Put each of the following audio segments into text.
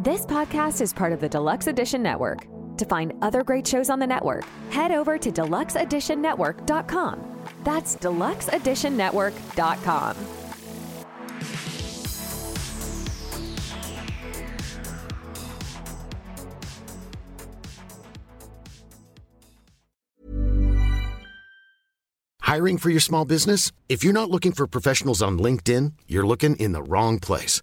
This podcast is part of the Deluxe Edition Network. To find other great shows on the network, head over to deluxeeditionnetwork.com. That's deluxeeditionnetwork.com. Hiring for your small business? If you're not looking for professionals on LinkedIn, you're looking in the wrong place.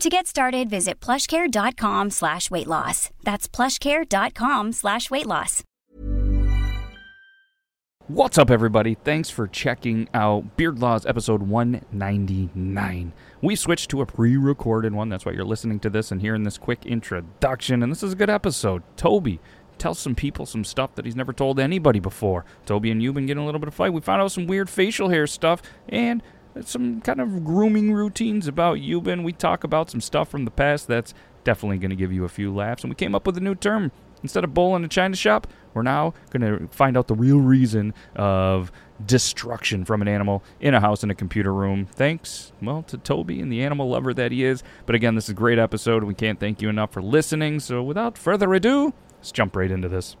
To get started, visit plushcare.com slash weight loss. That's plushcare.com slash weight loss. What's up, everybody? Thanks for checking out Beard Laws episode 199. We switched to a pre recorded one. That's why you're listening to this and hearing this quick introduction. And this is a good episode. Toby tells some people some stuff that he's never told anybody before. Toby and you have been getting a little bit of fight. We found out some weird facial hair stuff and some kind of grooming routines about Yuban. We talk about some stuff from the past that's definitely going to give you a few laughs. And we came up with a new term. Instead of bull in a china shop, we're now going to find out the real reason of destruction from an animal in a house in a computer room. Thanks, well, to Toby and the animal lover that he is. But again, this is a great episode. We can't thank you enough for listening. So without further ado, let's jump right into this.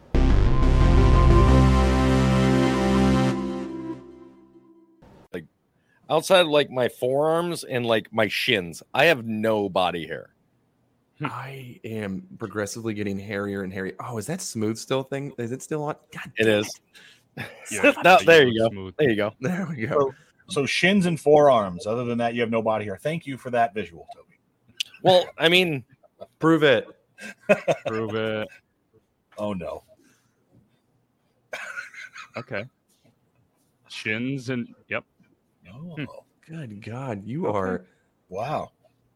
Outside of like my forearms and like my shins, I have no body hair. Hmm. I am progressively getting hairier and hairier. Oh, is that smooth still thing? Is it still on? God, It damn is. No, there you go. Smooth. There you go. There we go. So, so shins and forearms. Other than that, you have no body hair. Thank you for that visual, Toby. Well, I mean, Prove it. Prove it. Oh no. Okay. Shins and, yep. No. Good God, you are Wow.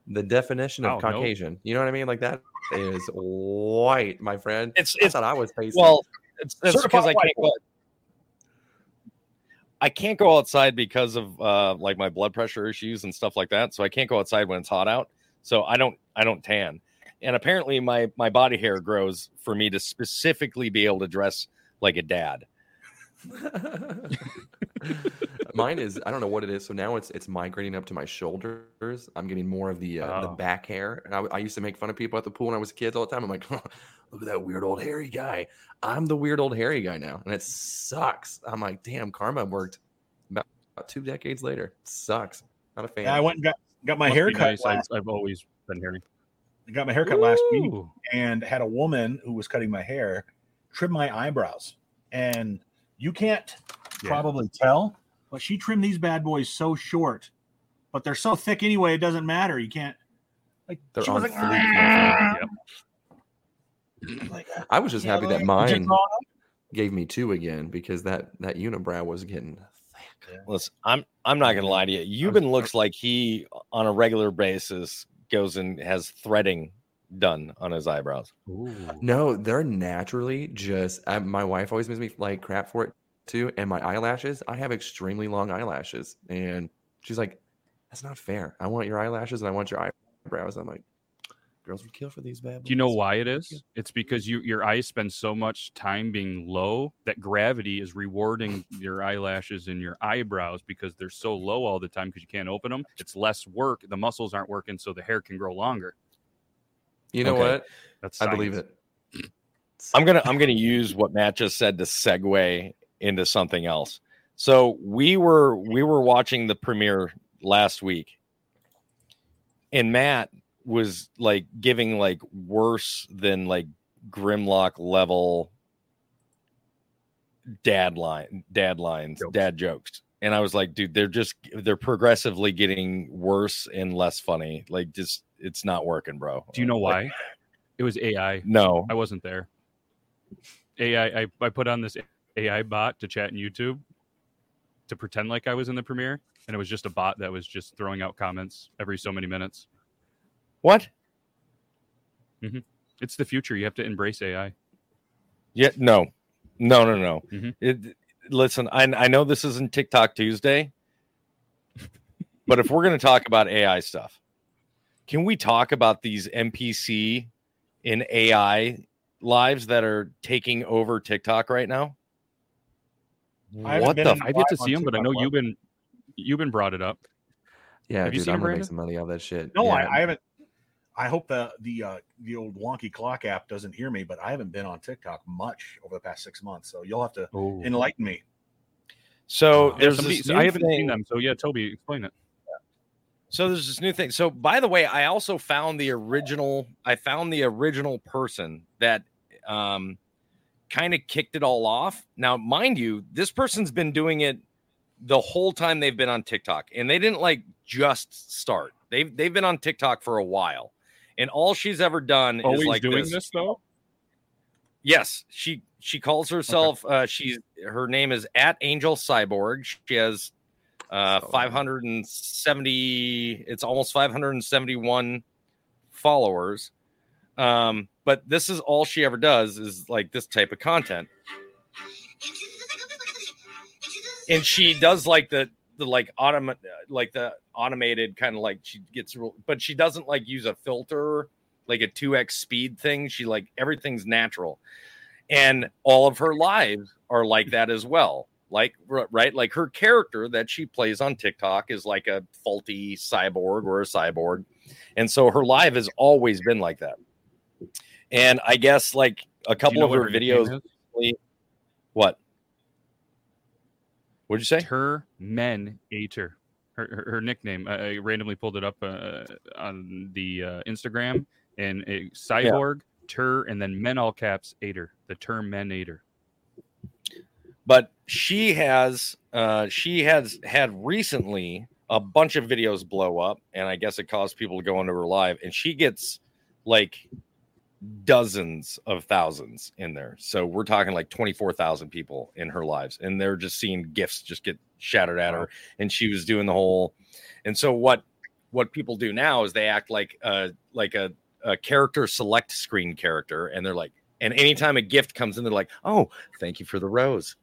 the definition of Wow, no. Caucasian. You know what I mean? Like that is white, my friend. it's I it's thought I was facing. well, it's, it's because I can't go. I can't go outside because of uh, like my blood pressure issues and stuff like that. So I can't go outside when it's hot out. So I don't I don't tan. And apparently my my body hair grows for me to specifically be able to dress like a dad. Mine is I don't know what it is. So now it's it's migrating up to my shoulders. I'm getting more of the uh, the Oh. back hair. And I, I used to make fun of people at the pool when I was a kid all the time. I'm like, look at that weird old hairy guy. I'm the weird old hairy guy now, and it sucks. I'm like, damn, karma worked. About, about two decades later, sucks. Not a fan. Yeah, I went and got, got my Must be hair cut. nice. I've, I've always been hairy. I got my hair cut last week and had a woman who was cutting my hair trim my eyebrows. And you can't Yeah. probably tell, but she trimmed these bad boys so short, but they're so thick anyway, it doesn't matter. You can't like They're she was like, fleek. Ah! Yep. like, uh, I was just Yeah, happy that like, mine gave me two again because that that unibrow was getting thick. Listen, I'm I'm not gonna lie to you. Yuban looks like he on a regular basis goes and has threading done on his eyebrows. No, they're naturally just. I, my wife always makes me like crap for it too. And my eyelashes, I have extremely long eyelashes, and she's like, "That's not fair. I want your eyelashes and I want your eyebrows." I'm like, Girls would kill for these bad boys. Do you know why it is? It's because you your eyes spend so much time being low that gravity is rewarding your eyelashes and your eyebrows because they're so low all the time because you can't open them. It's less work. The muscles aren't working, so the hair can grow longer. You know Okay. what? That's I believe it. I'm gonna I'm gonna use what Matt just said to segue into something else. So we were we were watching the premiere last week, and Matt was like giving like worse than like Grimlock level dad line dad lines Jokes. dad jokes and i was like dude they're just they're progressively getting worse and less funny like just it's not working bro Do you know Like, why? It was AI. no I wasn't there. AI. I, I put on this AI bot to chat in YouTube to pretend like I was in the premiere, and it was just a bot that was just throwing out comments every so many minutes. what It's the future. You have to embrace AI. Yeah, no, no, no, no. Mhm. It, listen, I, I know this isn't TikTok Tuesday, but if we're going to talk about AI stuff, can we talk about these NPC in AI lives that are taking over TikTok right now? I haven't What the? in- F- I've yet to see him, but I know you've been you've been brought it up. Yeah, Have you dude, seen I'm it, gonna make some money off that shit. No, yeah. I, I haven't. I hope the the uh, the old wonky clock app doesn't hear me, but I haven't been on TikTok much over the past six months. So you'll have to Oh, enlighten me. so Yeah, there's somebody- this so new I haven't thing- seen them. So yeah, Toby, explain it. So there's this new thing. So by the way, I also found the original. I found the original person that um, kind of kicked it all off. Now, mind you, this person's been doing it the whole time they've been on TikTok, and they didn't like just start. They've they've been on TikTok for a while, and all she's ever done Always is like doing this. this though. Yes, she she calls herself. Uh, she's her name is at Angel Cyborg. She has uh, So- 570. It's almost 571 followers. Um, but this is all she ever does is like this type of content, and she does like the the like autom like the automated kind of like she gets real, but she doesn't like use a filter like a 2x speed thing. She like everything's natural. And all of her lives are like that as well. Like right, like her character that she plays on TikTok is like a faulty cyborg or a cyborg. And so her live has always been like that. And I guess like a Do you couple know of what her videos what? What'd you say? Her men Ater. Her, her, her nickname. I, I randomly pulled it up uh, on the uh, Instagram and a cyborg Tur and then men all caps Ater. The term men Ater. but she has uh she has had recently a bunch of videos blow up and i guess it caused people to go into her live and she gets like dozens of thousands in there so we're talking like 24,000 people in her lives and they're just seeing gifts just get shattered at her and she was doing the whole and so what what people do now is they act like a like a, a character select screen character and they're like and anytime a gift comes in they're like oh thank you for the rose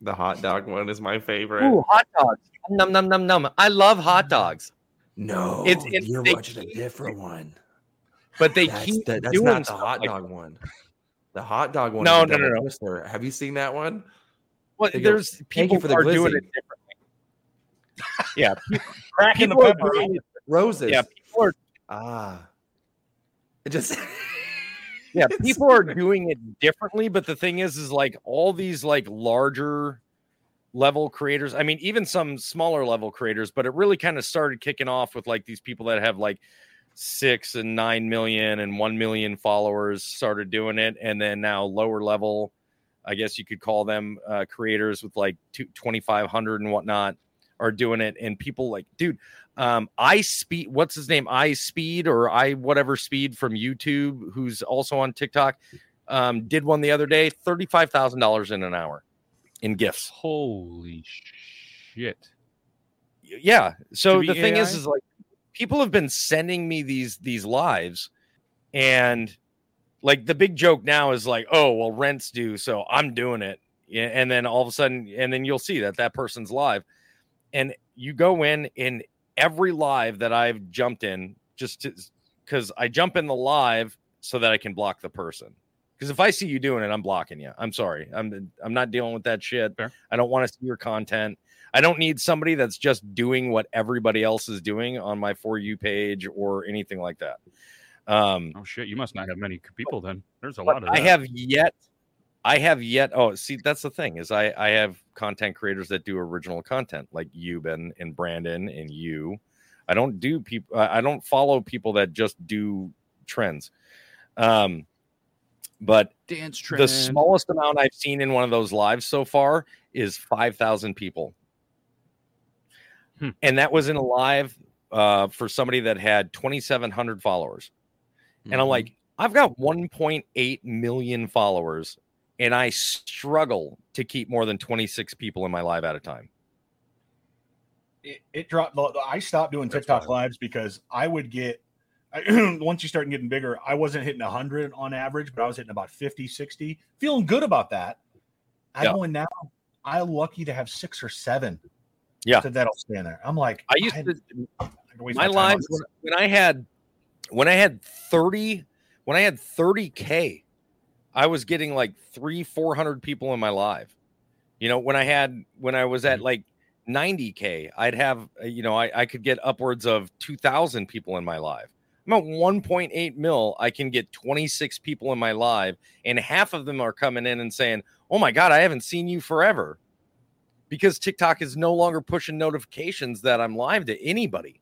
The hot dog one is my favorite. Ooh, hot dogs. Num num num num. I love hot dogs, No, It's- it's- you're watching a different one. But they That's, keep the- that's doing not the hot like dog one. The hot dog one. No, no, no, no. twister. Have you seen that one? Well, They there's "Thank people for the are doing it differently. yeah, Cracking the people are pepper. doing it- Roses. yeah, people are Ah. It just yeah, people are doing it differently. But the thing is, is like all these like larger level creators. I mean, even some smaller level creators, but it really kind of started kicking off with like these people that have like six and nine million and one million followers started doing it. And then now lower level, I guess you could call them uh, creators with like two, 2,500 and whatnot are doing it. And people like, dude, um, I speed, what's his name? I speed or I whatever speed from YouTube, who's also on TikTok, um, did one the other day, $35,000 in an hour in gifts. Holy shit. yeah so the be thing is is like people have been sending me these these lives and like the big joke now is like oh well rents due so i'm doing it and then all of a sudden and then you'll see that that person's live and you go in in every live that i've jumped in just because I jump in the live so that I can block the person. Because if I see you doing it, I'm blocking you. I'm sorry. I'm I'm not dealing with that shit. Fair. I don't want to see your content. I don't need somebody that's just doing what everybody else is doing on my for you page or anything like that. Um, Oh shit, you must not have many people then. There's a lot of I have yet, I have yet. Oh, see, that's the thing is I I have content creators that do original content like you, Ben, and Brandon, and you. I don't do people. I don't follow people that just do trends. Um, but dance the smallest amount I've seen in one of those lives so far is five thousand people, Hmm. and that was in a live uh, for somebody that had twenty seven hundred followers. And I'm Mhm. like, I've got 1.8 million followers, and I struggle to keep more than 26 people in my live at a time. it, it dropped. I stopped doing That's TikTok fine. lives because I would get I, once you start getting bigger. I wasn't hitting 100 on average, but I was hitting about 50, 60. Feeling good about that. I Yeah. go in now. I'm lucky to have six or seven. Yeah. that that'll stand there. I'm like, I used had- to I my time lives when, when I had when I had 30 when I had 30k, I was getting like three, 400 people in my live. You know, when I had when I was at mm-hmm. like 90k, I'd have you know I, I could get upwards of 2,000 people in my live. I'm at 1.8 mil. I can get 26 people in my live, and half of them are coming in and saying, "Oh my god, I haven't seen you forever," because TikTok is no longer pushing notifications that I'm live to anybody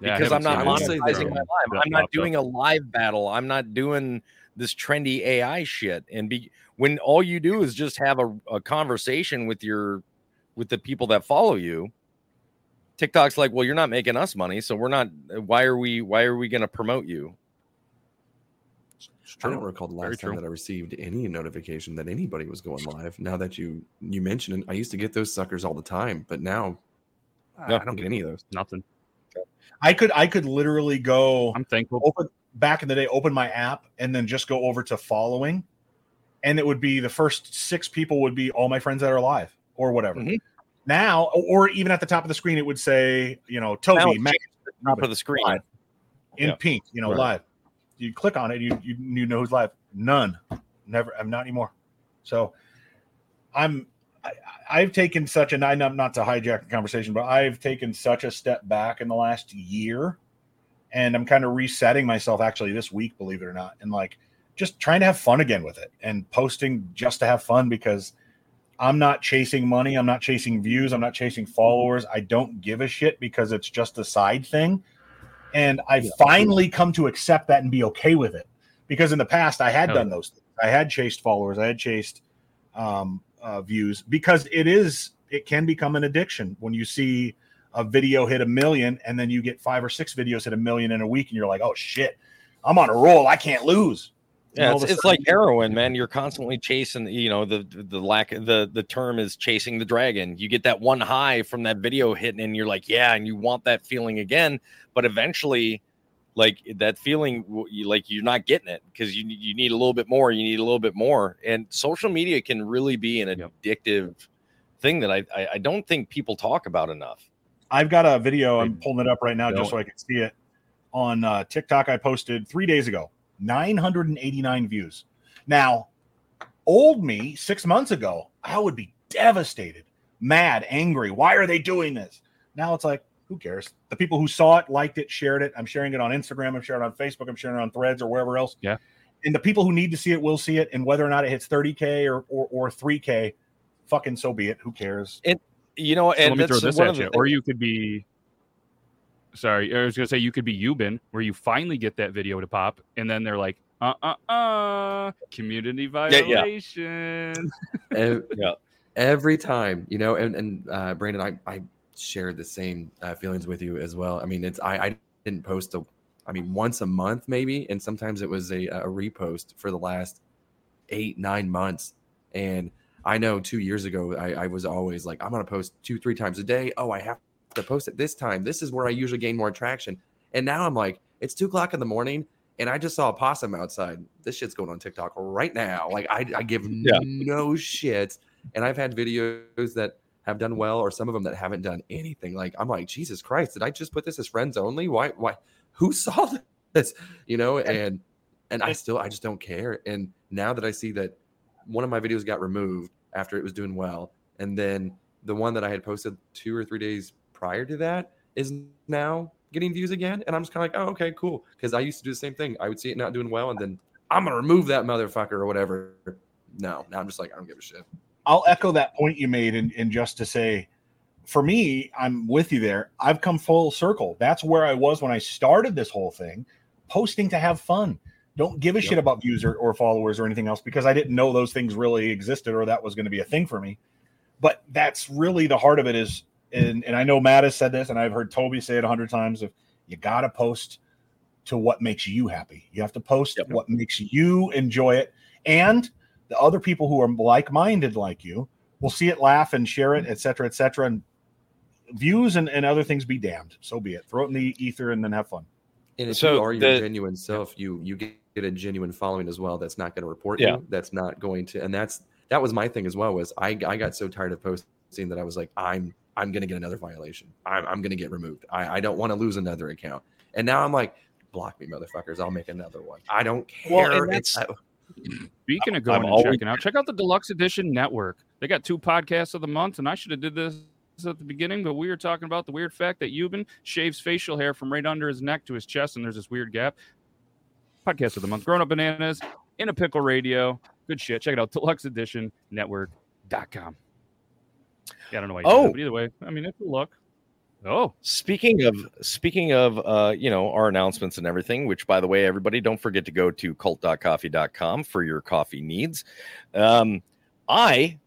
Yeah, because I'm haven't not seen I would any say monetizing my live. I'm not doing a live battle. I'm not doing this trendy AI shit. And be when all you do is just have a, a conversation with your with the people that follow you. TikTok's like, well, you're not making us money, so we're not. Why are we? Why are we going to promote you? I don't recall the Very last time true. that I received any notification that anybody was going live. Now that you you mentioned it, I used to get those suckers all the time, but now I- No. I don't get any of those. Nothing. I could I could literally go I'm thankful. open back in the day, open my app and then just go over to following, and it would be the first six people would be all my friends that are live or whatever. Mhm. Now, or even at the top of the screen, it would say, you know, Toby, Matt, Top of the screen. Live. in Yeah. pink, you know, Right. live. You click on it, you, you you know who's live. None, never. I'm not anymore. So, I'm. I, I've taken such a not not to hijack the conversation, but I've taken such a step back in the last year, and I'm kind of resetting myself actually this week, believe it or not, and like just trying to have fun again with it and posting just to have fun because I'm not chasing money, I'm not chasing views, I'm not chasing followers. I don't give a shit because it's just a side thing. And I finally come to accept that and be okay with it. Because in the past I had Hell done those things. I had chased followers, I had chased um, uh, views because it is it can become an addiction when you see a video hit a million and then you get five or six videos hit a million in a week and you're like, oh shit, I'm on a roll. I can't lose. Yeah, it's, it's like heroin, man. You're constantly chasing. You know the the lack. The the term is chasing the dragon. You get that one high from that video hitting, and you're like, yeah, and you want that feeling again. But eventually, like that feeling, like you're not getting it because you you need a little bit more. You need a little bit more, and social media can really be an Yep. addictive thing that I, I I don't think people talk about enough. I've got a video. I'm pulling it up right now just so I can see it on uh, TikTok. I posted three days ago, 989 views. Now, old me six months ago, I would be devastated, mad, angry. Why are they doing this? Now it's like, who cares? The people who saw it, liked it, shared it. I'm sharing it on Instagram. I'm sharing it on Facebook. I'm sharing it on Threads or wherever else. Yeah. And the people who need to see it will see it. And whether or not it hits 30k or or, or 3k, fucking so be it. Who cares? And, You know, So and let me throw this at of the you. Or you could be sorry, I was gonna say you could be Yuban, where you finally get that video to pop, and then they're like, uh uh uh community yeah. violation. Ev- Yeah. Every time, you know, and and uh, Brandon, I I shared the same uh, feelings with you as well. I mean, it's I I didn't post a, I mean, once a month maybe, and sometimes it was a a repost for the last eight nine months, and I know two years ago I, I was always like, I'm gonna post two three times a day. Oh, I have to post it this time. This is where I usually gain more traction. And now I'm like, it's two o'clock in the morning. And I just saw a possum outside. This shit's going on TikTok right now. Like I, I give Yeah. no shit. And I've had videos that have done well, or some of them that haven't done anything. Like I'm like, Jesus Christ, did I just put this as friends only? Why? Why? who saw this? You know, and and I still I just don't care. And now that I see that one of my videos got removed after it was doing well, and then the one that I had posted two or three days prior to that is now getting views again, and I'm just kind of like, oh, okay, cool. Because I used to do the same thing. I would see it not doing well, and then I'm gonna remove that motherfucker or whatever. No, now I'm just like, I don't give a shit. I'll echo that point you made, and, and just to say, for me, I'm with you there. I've come full circle. That's where I was when I started this whole thing, posting to have fun. Don't give a yep. shit about views or, or followers or anything else because I didn't know those things really existed or that was going to be a thing for me. But that's really the heart of it is, and, and I know Matt has said this, and I've heard Toby say it a hundred times. If you got to post to what makes you happy, you have to post yep. what makes you enjoy it, and the other people who are like-minded like you will see it, laugh, and share it, etc., etc. And views and, and other things be damned. So be it. Throw it in the ether and then have fun. And if so you are your the, genuine self, you you get a genuine following as well. That's not going to report yeah. you. That's not going to, and that's that was my thing as well. Was I I got so tired of posting that I was like, I'm I'm going to get another violation. I'm I'm going to get removed. I I don't want to lose another account. And now I'm like, block me, motherfuckers. I'll make another one. I don't care. Well, it's Speaking of going I'm and always- checking out, check out the Deluxe Edition Network. They got two podcasts of the month, and I should have did this at the beginning, but we were talking about the weird fact that Yuban shaves facial hair from right under his neck to his chest, and there's this weird gap. Podcast of the month, Grown Up Bananas, in a pickle radio. Good shit. Check it out, Deluxe Edition Network.com. Yeah, I don't know why. oh, that, but either way, I mean, it's a look. Oh, speaking of speaking of uh, you know, our announcements and everything, which by the way, everybody don't forget to go to cult.coffee.com for your coffee needs. Um, I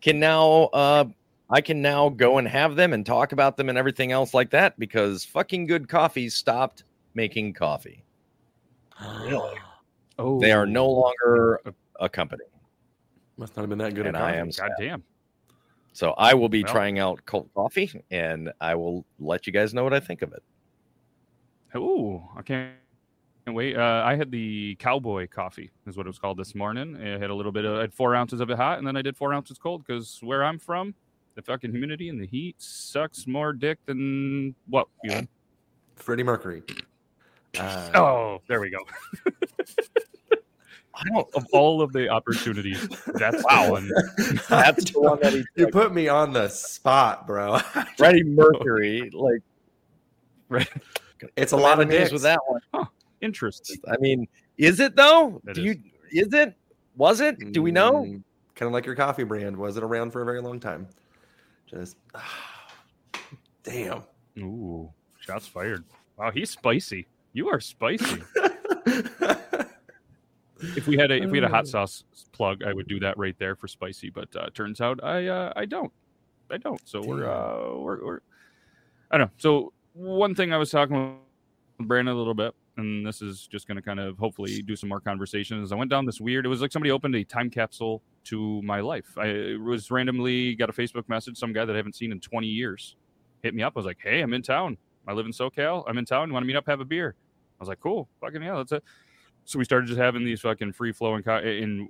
can now uh I can now go and have them and talk about them and everything else like that because fucking good coffee stopped making coffee. Really? Oh, they are no longer a, a company. Must not have been that good. And I am goddamn. So I will be well, trying out Cult Coffee, and I will let you guys know what I think of it. Oh, I can't wait. Uh, I had the Cowboy Coffee, is what it was called this morning. I had a little bit of, I had four ounces of it hot, and then I did four ounces cold because where I'm from, the fucking humidity and the heat sucks more dick than what? You know? Freddie Mercury. Uh, oh, there we go. I don't of all of the opportunities. That's wow. one. That's the one that he. You put me on the spot, bro. Freddie Mercury, like, right. It's a lot of names with that one. Huh. Interesting. I mean, is it though? It Do is. you? Is it? Was it? Do we know? Mm, kind of like your coffee brand. Was it around for a very long time? Just, damn. Ooh, shots fired. Wow, he's spicy. You are spicy. if we had a if we had a hot oh. sauce plug, I would do that right there for spicy. But uh, turns out I uh, I don't, I don't. So we're uh, we're, we're I don't know. So one thing I was talking with Brandon a little bit, and this is just going to kind of hopefully do some more conversations. I went down this weird. It was like somebody opened a time capsule to my life. I was randomly got a Facebook message. Some guy that I haven't seen in 20 years hit me up. I was like, "Hey, I'm in town. I live in SoCal. I'm in town. You want to meet up? Have a beer?" I was like, "Cool, fucking yeah, that's it." So we started just having these fucking free flowing. Co- in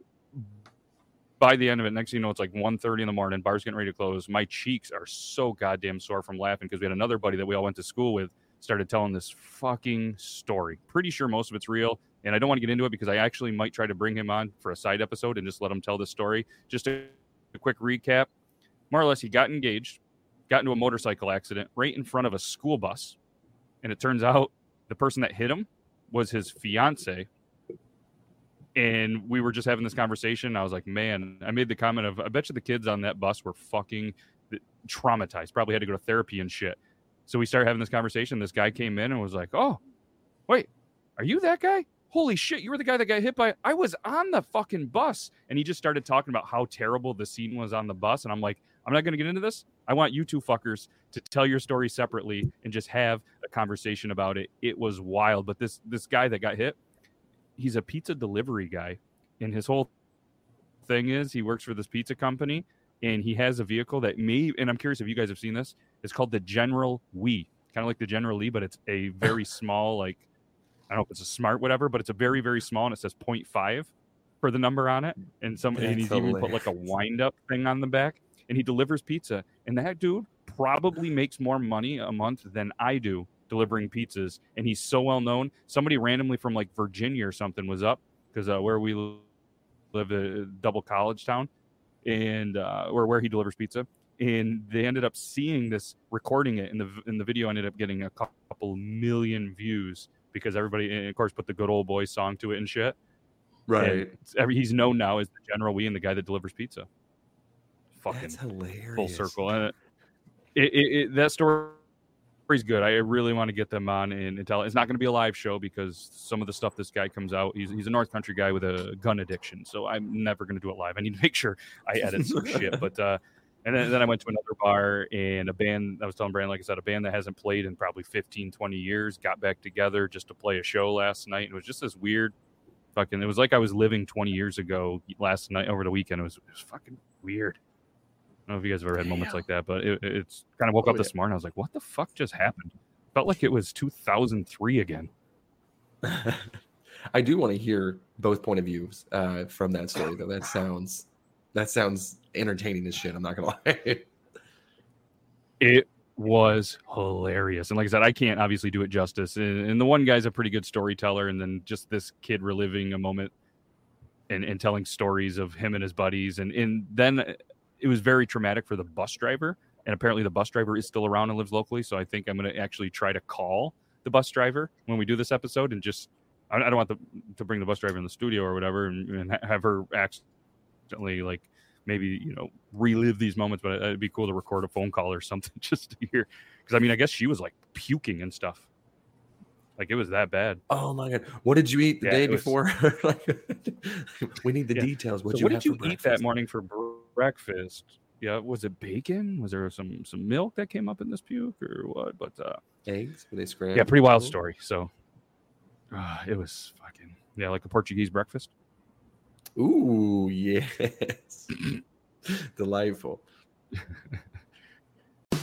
by the end of it, next thing you know, it's like 1.30 in the morning. Bar's getting ready to close. My cheeks are so goddamn sore from laughing because we had another buddy that we all went to school with started telling this fucking story. Pretty sure most of it's real, and I don't want to get into it because I actually might try to bring him on for a side episode and just let him tell this story. Just a, a quick recap. More or less, he got engaged, got into a motorcycle accident right in front of a school bus, and it turns out the person that hit him was his fiance and we were just having this conversation. I was like, man, I made the comment of, I bet you the kids on that bus were fucking traumatized, probably had to go to therapy and shit. So we started having this conversation. This guy came in and was like, oh, wait, are you that guy? Holy shit, you were the guy that got hit by. I was on the fucking bus. And he just started talking about how terrible the scene was on the bus. And I'm like, I'm not going to get into this. I want you two fuckers to tell your story separately and just have a conversation about it. It was wild. But this this guy that got hit, he's a pizza delivery guy, and his whole thing is he works for this pizza company, and he has a vehicle that may. And I'm curious if you guys have seen this. It's called the General Wii, kind of like the General Lee, but it's a very small, like I don't know if it's a smart whatever, but it's a very very small, and it says 0.5 for the number on it, and some and he's even put like a wind up thing on the back, and he delivers pizza, and that dude probably makes more money a month than I do delivering pizzas, and he's so well known. Somebody randomly from like Virginia or something was up because uh, where we live, a double college town, and uh, or where he delivers pizza, and they ended up seeing this, recording it, and the and the video ended up getting a couple million views because everybody, of course, put the good old boy song to it and shit. Right. And every, he's known now as the General Wee and the guy that delivers pizza. Fucking That's hilarious. full circle. And it, it, it, that story's good. I really want to get them on and, and tell. It's not going to be a live show because some of the stuff this guy comes out. He's he's a North Country guy with a gun addiction, so I'm never going to do it live. I need to make sure I edit some shit. But uh, and then, then I went to another bar and a band. I was telling Brandon, like I said, a band that hasn't played in probably 15, 20 years got back together just to play a show last night. It was just this weird fucking. It was like I was living 20 years ago last night over the weekend. It was, it was fucking weird. I don't know if you guys have ever had moments like that, but it, it's kind of woke Oh, up this morning. I was like, what the fuck just happened? Felt like it was 2003 again. I do want to hear both point of views uh, from that story, though. That sounds that sounds entertaining as shit. I'm not gonna lie. It was hilarious. And like I said, I can't obviously do it justice. And, and the one guy's a pretty good storyteller. And then just this kid reliving a moment and, and telling stories of him and his buddies. And, and then it was very traumatic for the bus driver. And apparently the bus driver is still around and lives locally. So I think I'm going to actually try to call the bus driver when we do this episode and just, I don't want the, to bring the bus driver in the studio or whatever and, and have her accidentally like maybe you know relive these moments but uh, it'd be cool to record a phone call or something just to hear because i mean i guess she was like puking and stuff like it was that bad oh my god, what did you eat the Yeah, day it was- before? like, we need the Yeah. details. What so you what have did you eat that morning for breakfast yeah was it bacon was there some some milk that came up in this puke or what but uh Eggs? Were they scrambled? yeah pretty wild story so uh, it was fucking yeah like a portuguese breakfast Ooh, yes. Delightful.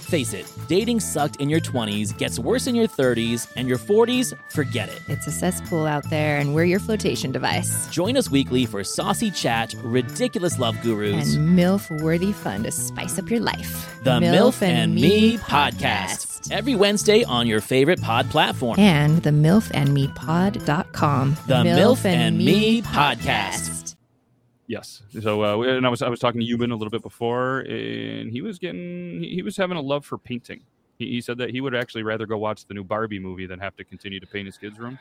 Face it, dating sucked in your 20s, gets worse in your 30s, and your 40s, forget it. It's a cesspool out there, and we're your flotation device. Join us weekly for saucy chat, ridiculous love gurus, And MILF worthy fun to spice up your life. the MILF and Me podcast. Every Wednesday on your favorite pod platform. And the MILF and Me pod.com. The MILF and Me podcast. Yes. So, uh, and I was I was talking to Yuban a little bit before, and he was getting he was having a love for painting. He, he said that he would actually rather go watch the new Barbie movie than have to continue to paint his kids' room.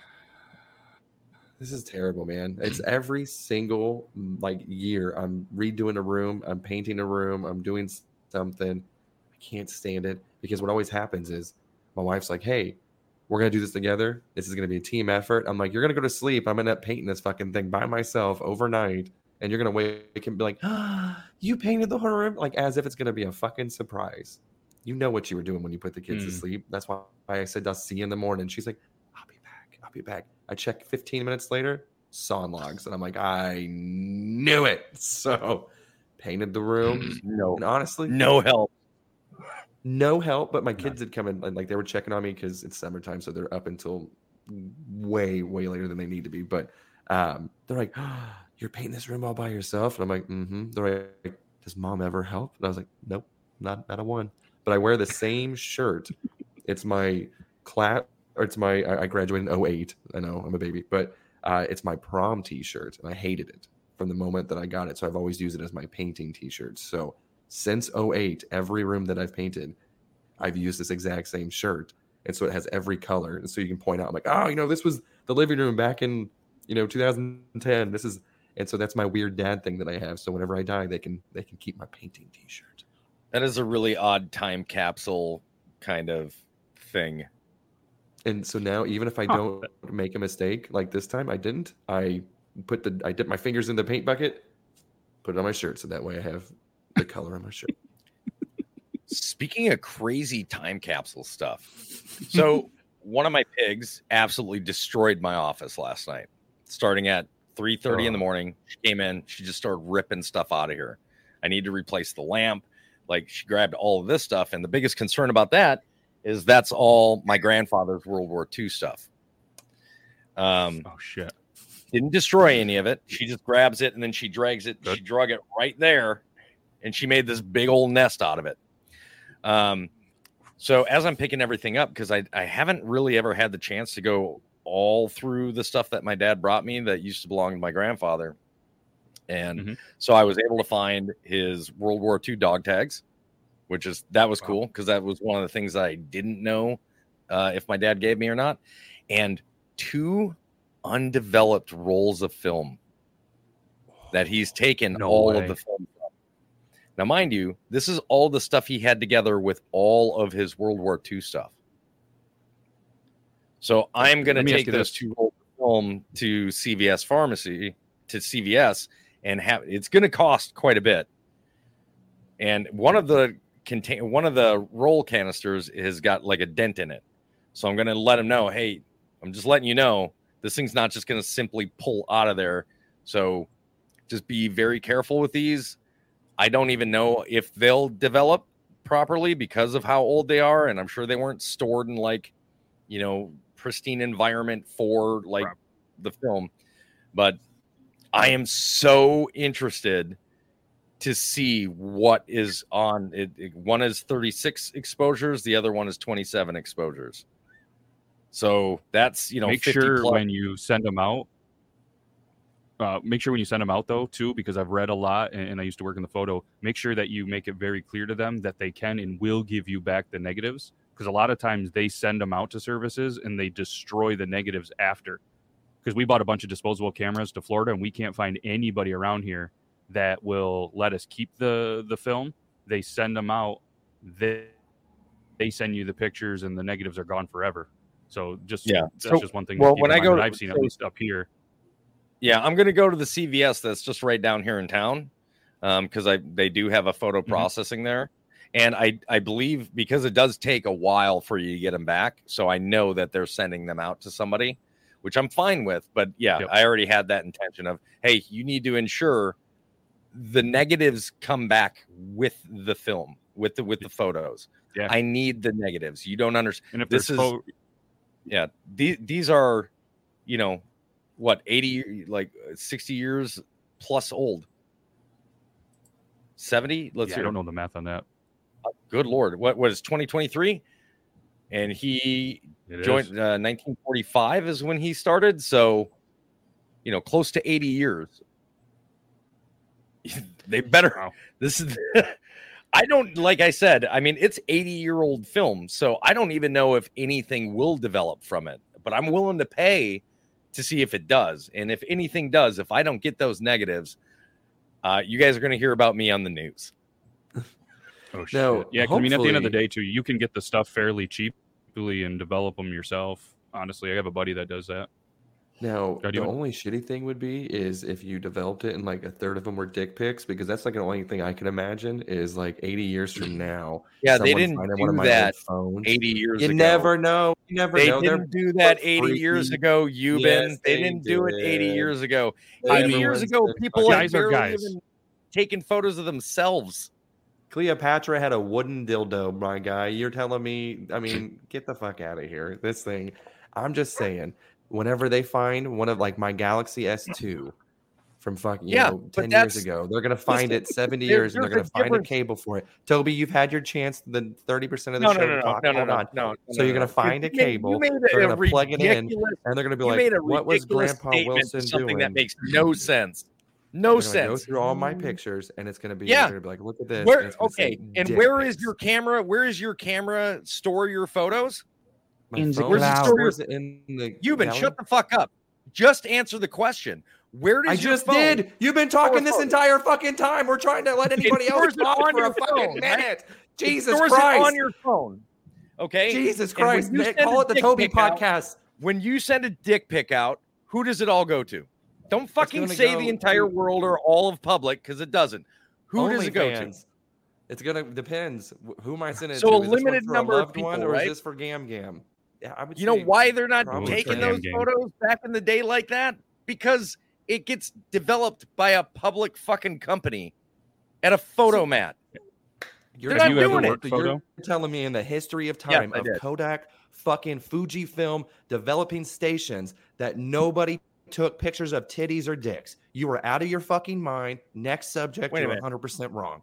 This is terrible, man. It's every single like year. I'm redoing a room. I'm painting a room. I'm doing something. I can't stand it because what always happens is my wife's like, "Hey, we're gonna do this together. This is gonna be a team effort." I'm like, "You're gonna go to sleep. I'm gonna end up painting this fucking thing by myself overnight, and you're gonna wake and be like, ah, you painted the whole room, like as if it's gonna be a fucking surprise." You know what you were doing when you put the kids to Mm. sleep. That's why I said I'll see you in the morning. She's like, I'll be back. I'll be back. I check 15 minutes later, sawn logs. And I'm like, I knew it. So painted the room. No, And honestly, no help. no help. But my kids did come in, and like they were checking on me because it's summertime. So they're up until way, way later than they need to be. But um, they're like, You're painting this room all by yourself. And I'm like, Mm hmm. They're like, Does mom ever help? And I was like, Nope, not, not a one. But I wear the same shirt. It's my class, or it's my, I graduated in 08. I know I'm a baby, but uh, it's my prom t shirt. And I hated it from the moment that I got it. So I've always used it as my painting t shirt. So since 08, every room that I've painted, I've used this exact same shirt. And so it has every color. And so you can point out, I'm like, oh, you know, this was the living room back in, you know, 2010. This is, and so that's my weird dad thing that I have. So whenever I die, they can, they can keep my painting t shirt. That is a really odd time capsule kind of thing. And so now, even if I don't make a mistake like this time, I didn't. I put the I dip my fingers in the paint bucket, put it on my shirt, so that way I have the color on my shirt. Speaking of crazy time capsule stuff, so one of my pigs absolutely destroyed my office last night. Starting at three thirty in the Oh. morning, she came in. She just started ripping stuff out of here. I need to replace the lamp. Like she grabbed all of this stuff, and the biggest concern about that is that's all my grandfather's World War II stuff. Um, Oh shit! didn't destroy any of it. She just grabs it and then she drags it. She Good. drug it right there, and she made this big old nest out of it. Um, So as I'm picking everything up, because I, I haven't really ever had the chance to go all through the stuff that my dad brought me that used to belong to my grandfather. And Mhm. so I was able to find his World War II dog tags, which is that was cool because that was one of the things I didn't know uh, if my dad gave me or not. And two undeveloped rolls of film that he's taken No all way. of the film from. Now, mind you, this is all the stuff he had together with all of his World War II stuff. So I'm going to Let me ask take those this. two rolls film to CVS pharmacy to CVS and have it's going to cost quite a bit. And one of the contain one of the roll canisters has got like a dent in it. So I'm going to let him know, hey, I'm just letting you know this thing's not just going to simply pull out of there. So just be very careful with these. I don't even know if they'll develop properly because of how old they are, and I'm sure they weren't stored in like, you know, pristine environment for like the film. But I am so interested to see what is on it. it- One is 36 exposures, the other one is 27 exposures. So that's you know, make 50 sure plus- when you send them out uh, make sure when you send them out though too because i've read a lot and, and i used to work in the photo make sure that you make it very clear to them that they can and will give you back the negatives because a lot of times they send them out to services and they destroy the negatives after because we bought a bunch of disposable cameras to florida and we can't find anybody around here that will let us keep the the film they send them out they they send you the pictures and the negatives are gone forever so just Yeah. that's So, just one thing. well, when I go to- I've seen at least up here. Yeah, I'm going to go to the CVS that's just right down here in town because I they do have a photo Mm-hmm. processing there, and I I believe because it does take a while for you to get them back, so I know that they're sending them out to somebody, which I'm fine with. But yeah, Yep. I already had that intention of hey, you need to ensure the negatives come back with the film with the with the photos. Yeah. I need the negatives. You don't understand. And if this is pho- yeah these these are you know what 80 like uh, 60 years plus old 70 let's yeah, see I don't know the math on that. Good lord. What was 2023 and he It joined uh, 1945 is when he started so you know close to 80 years. They better Wow. this is i don't like i said i mean it's 80 year old film so i don't even know if anything will develop from it but i'm willing to pay to see if it does. And if anything does if i don't get those negatives uh, you guys are going to hear about me on the news Oh shit. No, yeah, 'cause I mean, at the end of the day, too, you can get the stuff fairly cheaply and develop them yourself. Honestly, I have a buddy that does that. Now, Go, the Demon. only shitty thing would be is if you developed it and like a third of them were dick pics, because that's like the only thing I can imagine is like 80 years from now. Yeah, they didn't finding do old that phones. 80 years You ago never know. You never they know. They're didn't do that so 80 years ago Yuban. Yes, they, they didn't do it 80 years ago 80 years ago people fucking- Guys are barely guys. even taken photos of themselves Cleopatra had a wooden dildo, my guy. You're telling me, I mean, get the fuck out of here. This thing, I'm just saying, whenever they find one of like my Galaxy S2 from fucking, you Yeah, know, 10 years ago, they're going to find it 70 there- years and they're going to find a cable for it. Toby, you've had your chance, the 30% of the no show no no no talk. no no Hold no on. no So you're going to find a cable, you made a, they're going to plug it in, and they're going to be like, what was Grandpa Wilson doing? that makes no sense no They're go through all my pictures, and it's going to be, Yeah. going to be like, look at this. and where it's okay and dick where is pics. your camera where is your camera store your photos My In the phone? Where's the cloud. store? Where's it in the You've been shut the fuck up just answer the question where does I just phone- did. You've been talking this phone. entire fucking time. We're trying to let anybody else stores it talk on for your a fucking phone, right? minute. It Jesus stores it Christ. on your phone okay Jesus Christ. you man, send Call it the Toby pic out- podcast. when you send a dick pic out, who does it all go to? Don't fucking say go the entire to- world or all of public because it doesn't. Who does it go to? It's gonna depends. Who am I sending it So to? a Is this one limited for a number of loved one, people, or right? is this for Gam Gam? Yeah, I would You know why they're not taking those Gam Gam. photos back in the day like that? Because it gets developed by a public fucking company at a Fotomat. You're not not doing it. You're telling me in the history of time of. Kodak, fucking Fujifilm developing stations that nobody took pictures of titties or dicks. You were out of your fucking mind. Next subject, Wait you're minute. 100 percent wrong.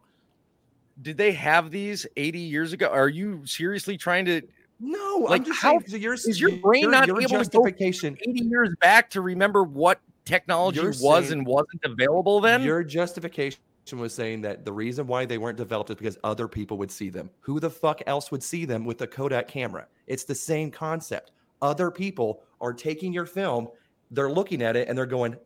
did they have these 80 years ago? Are you seriously trying to No, like I'm just how saying, your, is your brain your, not your able to go justification 80 years back to remember what technology was saying- and wasn't available then? Your justification was saying that the reason why they weren't developed is because other people would see them. Who the fuck else would see them with a Kodak camera? It's the same concept. Other people are taking your film, they're looking at it and they're going,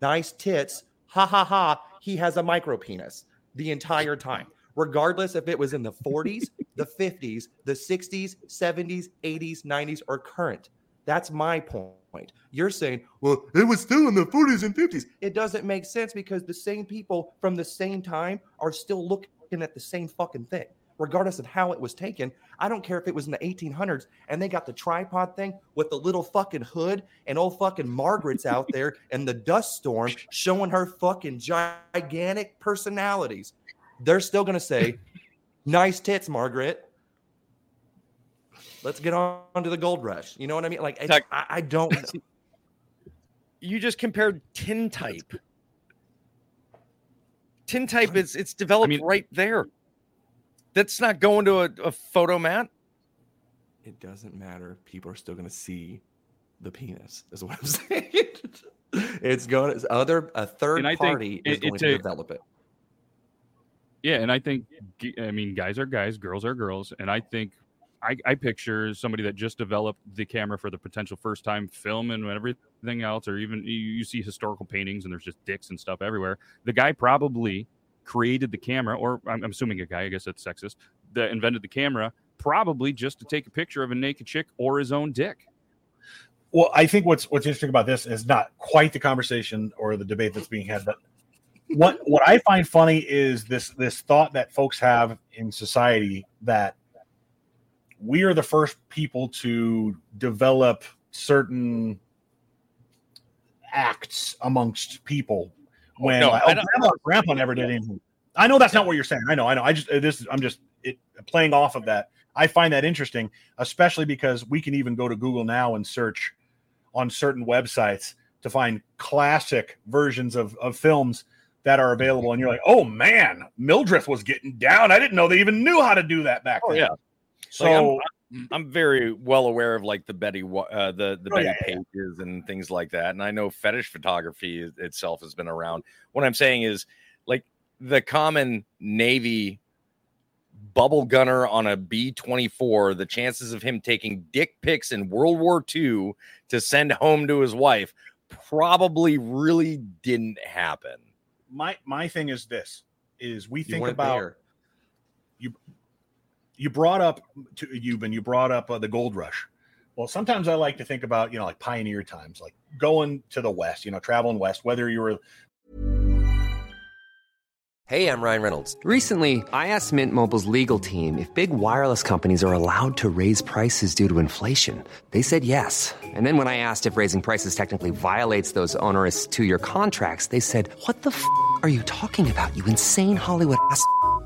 nice tits. Ha ha ha. He has a micro penis the entire time. Regardless if it was in the 40s, the 50s, the 60s, 70s, 80s, 90s, or current. That's my point. You're saying, well, it was still in the 40s and 50s. It doesn't make sense because the same people from the same time are still looking at the same fucking thing, regardless of how it was taken. I don't care if it was in the 1800s and they got the tripod thing with the little fucking hood and old fucking Margaret's out there and the dust storm showing her fucking gigantic personalities. They're still going to say, nice tits, Margaret. Let's get on to the gold rush. You know what I mean? Like, it's, Tuck- I, I don't. you just compared tintype. Tintype is it's developed mean- right there. That's not going to a, a Fotomat. It doesn't matter. People are still going to see the penis. Is what I'm saying. it's going to other a third And think party is it- going to a- develop it. Yeah, and I think I mean guys are guys, girls are girls, and I think I, I picture somebody that just developed the camera for the potential first time film and everything else, or even you, you see historical paintings and there's just dicks and stuff everywhere. The guy probably created the camera, or I'm, assuming a guy, I guess that's sexist, that invented the camera probably just to take a picture of a naked chick or his own dick. Well, I think what's what's interesting about this is not quite the conversation or the debate that's being had, but what what I find funny is this this thought that folks have in society that we are the first people to develop certain acts amongst people when no, like, oh, grandma, grandpa never did anything. I know that's not what you're saying. I know, I know. I just uh, this I'm just it playing off of that. I find that interesting, especially because we can even go to Google now and search on certain websites to find classic versions of, of films that are available. And you're like, oh man, Mildred was getting down. I didn't know they even knew how to do that back Oh then. yeah. So Like, I'm, I'm very well aware of like the Betty uh, the the Oh, Betty yeah, yeah. pages and things like that, and I know fetish photography is- itself has been around. What I'm saying is like the common Navy bubble gunner on a B 24, the chances of him taking dick pics in World War II to send home to his wife probably really didn't happen. my my thing is this is we You think weren't about there. you brought up to Yuban, you brought up uh, the gold rush. Well, sometimes I like to think about, you know, like pioneer times, like going to the west, you know, traveling west, whether you were Hey, I'm Ryan Reynolds. Recently, I asked Mint Mobile's legal team if big wireless companies are allowed to raise prices due to inflation. They said yes. And then when I asked if raising prices technically violates those onerous two year contracts, they said, What the f are you talking about, you insane Hollywood ass?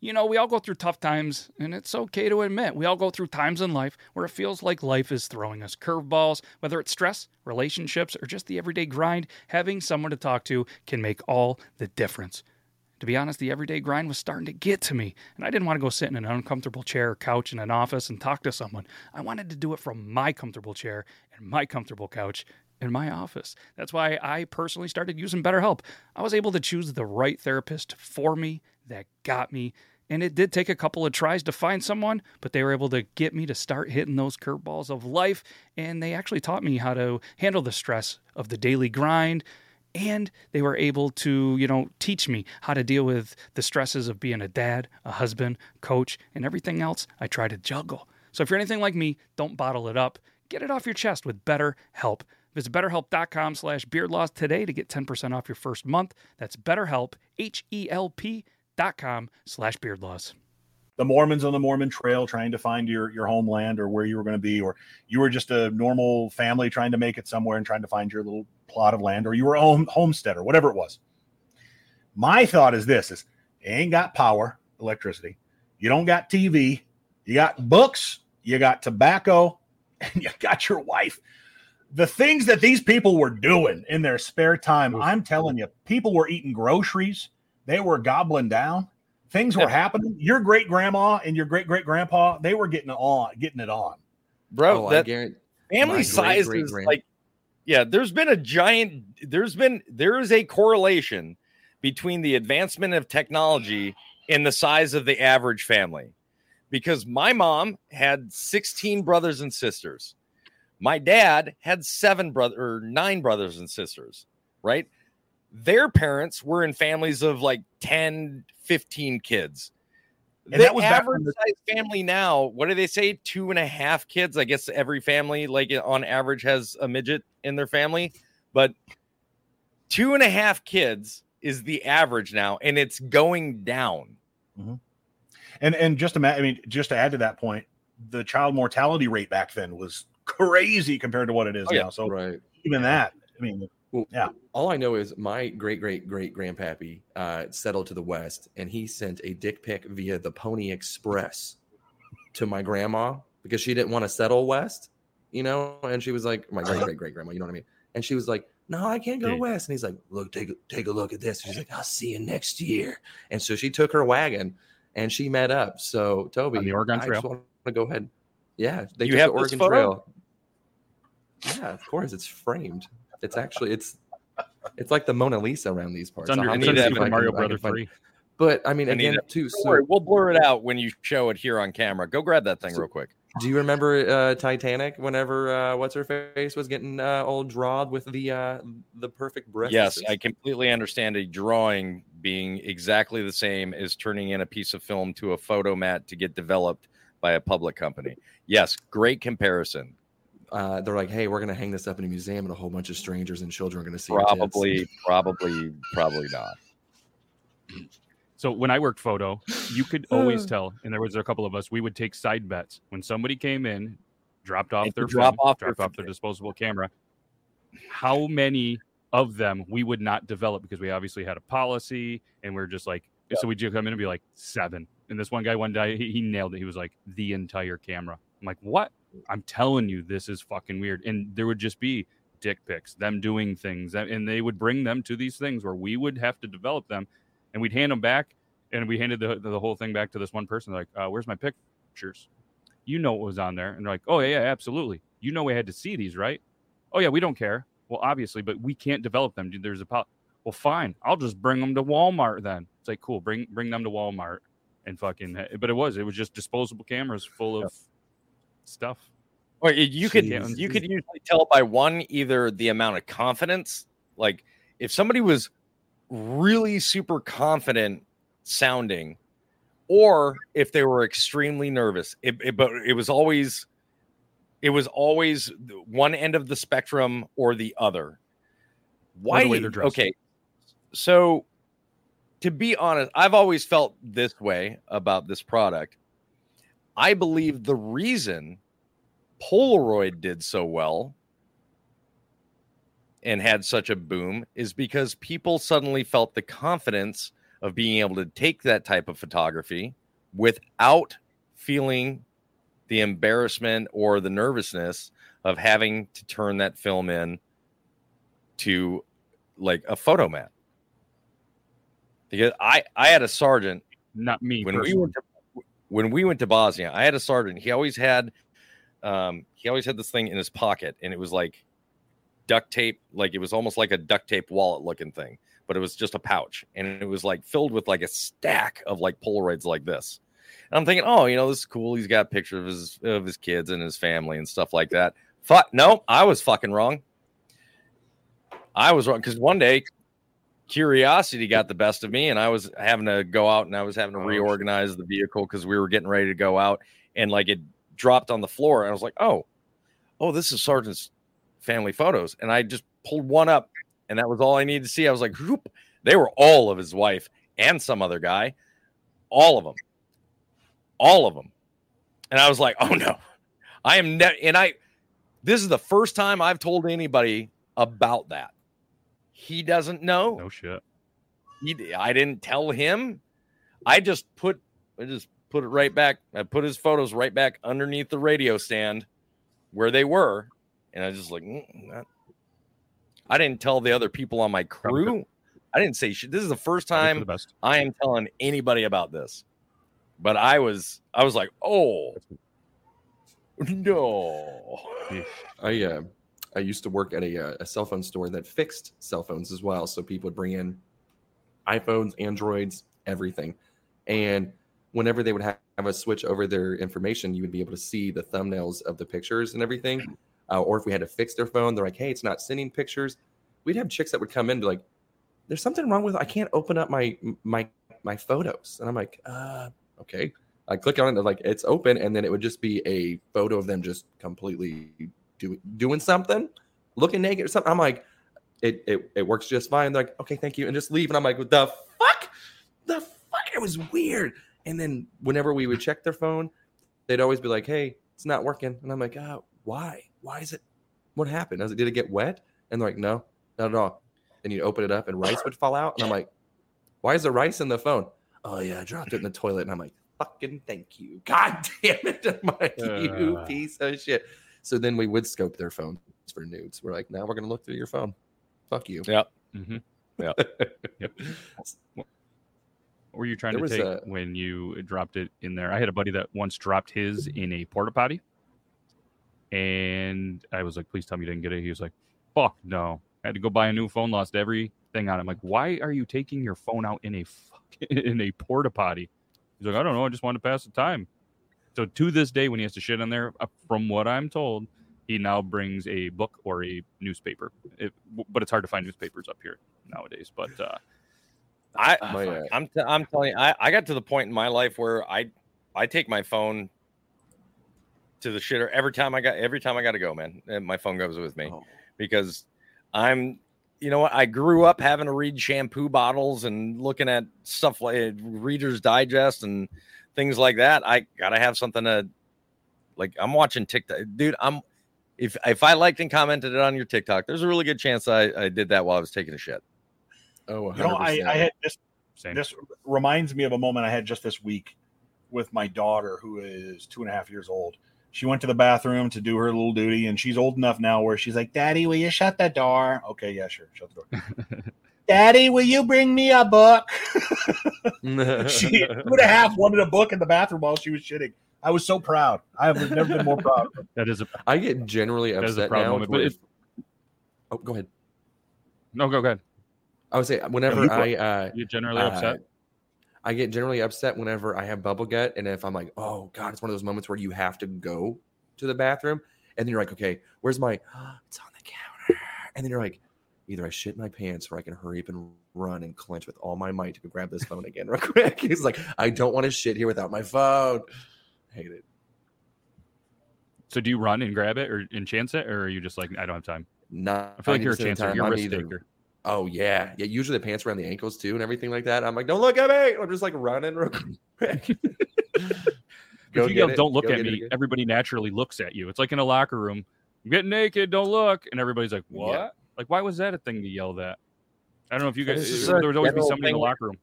You know, we all go through tough times, and it's okay to admit we all go through times in life where it feels like life is throwing us curveballs. Whether it's stress, relationships, or just the everyday grind, having someone to talk to can make all the difference. To be honest, the everyday grind was starting to get to me, and I didn't want to go sit in an uncomfortable chair or couch in an office and talk to someone. I wanted to do it from my comfortable chair and my comfortable couch in my office. That's why I personally started using BetterHelp. I was able to choose the right therapist for me that got me. And it did take a couple of tries to find someone, but they were able to get me to start hitting those curveballs of life. And they actually taught me how to handle the stress of the daily grind. And they were able to, you know, teach me how to deal with the stresses of being a dad, a husband, coach, and everything else I try to juggle. So if you're anything like me, don't bottle it up. Get it off your chest with BetterHelp. Visit betterhelp.com slash beardlaws today to get 10% off your first month. That's betterhelp, H-E-L-P dot com slash beardlaws. the Mormons on the Mormon trail trying to find your your homeland or where you were going to be, or you were just a normal family trying to make it somewhere and trying to find your little plot of land, or you were a home, homesteader, whatever it was. My thought is this is you ain't got power, electricity, you don't got TV, you got books, you got tobacco, and you got your wife. The things that these people were doing in their spare time, I'm telling you, people were eating groceries, they were gobbling down, things were happening. Your great grandma and your great great grandpa, they were getting it on, getting it on. bro. Oh, I that guarantee- family my size is great-great-grand- like, yeah. There's been a giant. There's been there is a correlation between the advancement of technology and the size of the average family, because my mom had 16 brothers and sisters. My dad had seven brother or nine brothers and sisters, right? Their parents were in families of like 10, 15 kids. And the that was back when average the- size family now, what do they say? Two and a half kids. I guess every family, like on average, has a midget in their family, but two and a half kids is the average now, and it's going down. Mm-hmm. And and just to ma- I mean, just to add to that point, the child mortality rate back then was crazy compared to what it is Oh, yeah. now. So right. even that, I mean, Well, yeah. All I know is my great great great grandpappy uh, settled to the west, and he sent a dick pic via the Pony Express to my grandma because she didn't want to settle west, you know. And she was like, my great great great grandma, you know what I mean? And she was like, "No, I can't go Dude. west." And he's like, "Look, take a, take a look at this." She's like, "I'll see you next year." And so she took her wagon and she met up. So Toby, On the Oregon I Trail? just want to go ahead. Yeah, they You have the Oregon? Trail. Yeah, of course, it's framed. It's actually it's it's like the Mona Lisa around these parts. It's under, I'll it's have to under Super Mario I Brother 3. But I mean, I again, too. Don't So, worry, we'll blur it out when you show it here on camera. Go grab that thing real quick. do you remember uh, Titanic? Whenever uh, what's her face was getting uh, all drawed with the uh, the perfect breast. Yes, I completely understand a drawing being exactly the same as turning in a piece of film to a Fotomat to get developed by a public company. Yes, great comparison. Uh, they're like, hey, we're gonna hang this up in a museum, and a whole bunch of strangers and children are gonna see. Probably, probably, probably not. So when I worked photo, you could always tell, and there was a couple of us. We would take side bets when somebody came in, dropped off their drop phone, off their off their disposable camera. How many of them we would not develop because we obviously had a policy, and we're just like, so we'd come in and be like seven. And this one guy one day he, he nailed it. He was like the entire camera. I'm like, what? I'm telling you, this is fucking weird. And there would just be dick pics, them doing things, and they would bring them to these things where we would have to develop them, and we'd hand them back, and we handed the the whole thing back to this one person. Like, uh, where's my pictures? You know what was on there, and they're like, oh yeah, yeah, absolutely. You know we had to see these, right? Oh yeah, we don't care. Well, obviously, but we can't develop them. There's a well, fine. I'll just bring them to Walmart then. It's like cool. Bring bring them to Walmart and fucking. But it was it was just disposable cameras full of stuff. Or you- could Jeez. you could usually tell by one either the amount of confidence, like if somebody was really super confident sounding, or if they were extremely nervous. It, it- but it was always it was always one end of the spectrum or the other. Why? the way they're dressed. Okay, so to be honest, I've always felt this way about this product. I believe the reason Polaroid did so well and had such a boom is because people suddenly felt the confidence of being able to take that type of photography without feeling the embarrassment or the nervousness of having to turn that film in to like a Fotomat. Because I I had a sergeant Not me. when we personally. went to when we went to Bosnia, I had a sergeant. He always had um he always had this thing in his pocket and it was like duct tape, like it was almost like a duct tape wallet looking thing, but it was just a pouch and it was like filled with like a stack of like Polaroids like this. And I'm thinking, oh, you know, this is cool. He's got pictures of his of his kids and his family and stuff like that. Fuck, no, I was fucking wrong. I was wrong because one day curiosity got the best of me and I was having to go out and I was having to oh, reorganize the vehicle because we were getting ready to go out and like it dropped on the floor and I was like, oh, oh, this is Sergeant's family photos. And I just pulled one up and that was all I needed to see. I was like, whoop. They were all of his wife and some other guy, all of them, all of them. And I was like, oh no, I am ne- and I, this is the first time I've told anybody about that. He doesn't know. No shit. he, I didn't tell him. I just put I just put it right back. I put his photos right back underneath the radio stand where they were, and I was just like, "Mm, I didn't tell the other people on my crew. I didn't say shit. This is the first time the best. I am telling anybody about this. But I was I was like, oh no. I uh, I used to work at a, uh, a cell phone store that fixed cell phones as well. So people would bring in iPhones, Androids, everything. And whenever they would have, have switch over their information, you would be able to see the thumbnails of the pictures and everything. Uh, or if we had to fix their phone, they're like, "Hey, it's not sending pictures." We'd have chicks that would come in and be like, "There's something wrong with I can't open up my my my photos," and I'm like, "Uh, okay." I click on it, like it's open, and then it would just be a photo of them just completely do, doing something, looking naked or something. I'm like, it, it it works just fine. They're like, okay, thank you, and just leave. And I'm like, what the fuck? The fuck? It was weird. And then whenever we would check their phone, they'd always be like, hey, it's not working. And I'm like, oh, why? Why is it? What happened? I was like, did it get wet? And they're like, no, not at all. And you open it up, and rice would fall out. And I'm like, why is there rice in the phone? Oh yeah, I dropped it in the toilet. And I'm like, fucking thank you. God damn it. I'm like, you Uh. piece of shit. So then we would scope their phones for nudes. We're like, now we're gonna look through your phone. Fuck you. Yeah. Mm-hmm. Yeah. Yep. What were you trying There to take a- when you dropped it in there? I had a buddy that once dropped his in a porta potty, and I was like, "Please tell me you didn't get it." He was like, "Fuck no!" I had to go buy a new phone, lost everything on it. I'm like, "Why are you taking your phone out in a fuck, in a porta potty?" He's like, "I don't know. I just wanted to pass the time." So to this day, when he has to shit in there, uh, from what I'm told, he now brings a book or a newspaper. It, but it's hard to find newspapers up here nowadays. But uh, I My, uh, I'm t- I'm telling you, I, I got to the point in my life where I I take my phone to the shitter every time I got every time I got to go, man. And my phone goes with me Oh. because I'm you know what I grew up having to read shampoo bottles and looking at stuff like Reader's Digest and things like that. I gotta have something to like. I'm watching TikTok, dude. I'm if if I liked and commented it on your TikTok, there's a really good chance I, I did that while I was taking a shit. Oh, You know, I, I had this. same. This reminds me of a moment I had just this week with my daughter, who is two and a half years old. She went to the bathroom to do her little duty, and she's old enough now where she's like, "Daddy, will you shut the door?" Okay, yeah, sure, shut the door. Daddy, will you bring me a book? she two and a half wanted a book in the bathroom while she was shitting. I was so proud. I have never been more proud. that is a I get generally That is a upset proud now. moment, but with- it- oh, go ahead. no. Go ahead. I would say whenever you. I uh, You generally uh, upset. I get generally upset whenever I have bubble gut, and if I'm like, oh god, it's one of those moments where you have to go to the bathroom, and then you're like, okay, where's my? It's on the counter, and then you're like, either I shit my pants or I can hurry up and run and clench with all my might to go grab this phone again real quick. He's like, I don't want to shit here without my phone. hate it. So do you run and grab it or and chance it, or are you just like I don't have time? Not. I feel like you're a 90% of the chancer. time, You're a risk either- taker. Oh yeah, yeah. Usually the pants around the ankles too, and everything like that. I'm like, don't look at me. I'm just like running real quick. Go if you yell. "Don't look Go at me," everybody naturally looks at you. It's like in a locker room. I'm getting naked. Don't look, and everybody's like, "What?" Yeah. Like, why was that a thing to yell that? I don't know if you guys. is There just uh, would always be general somebody in the locker room.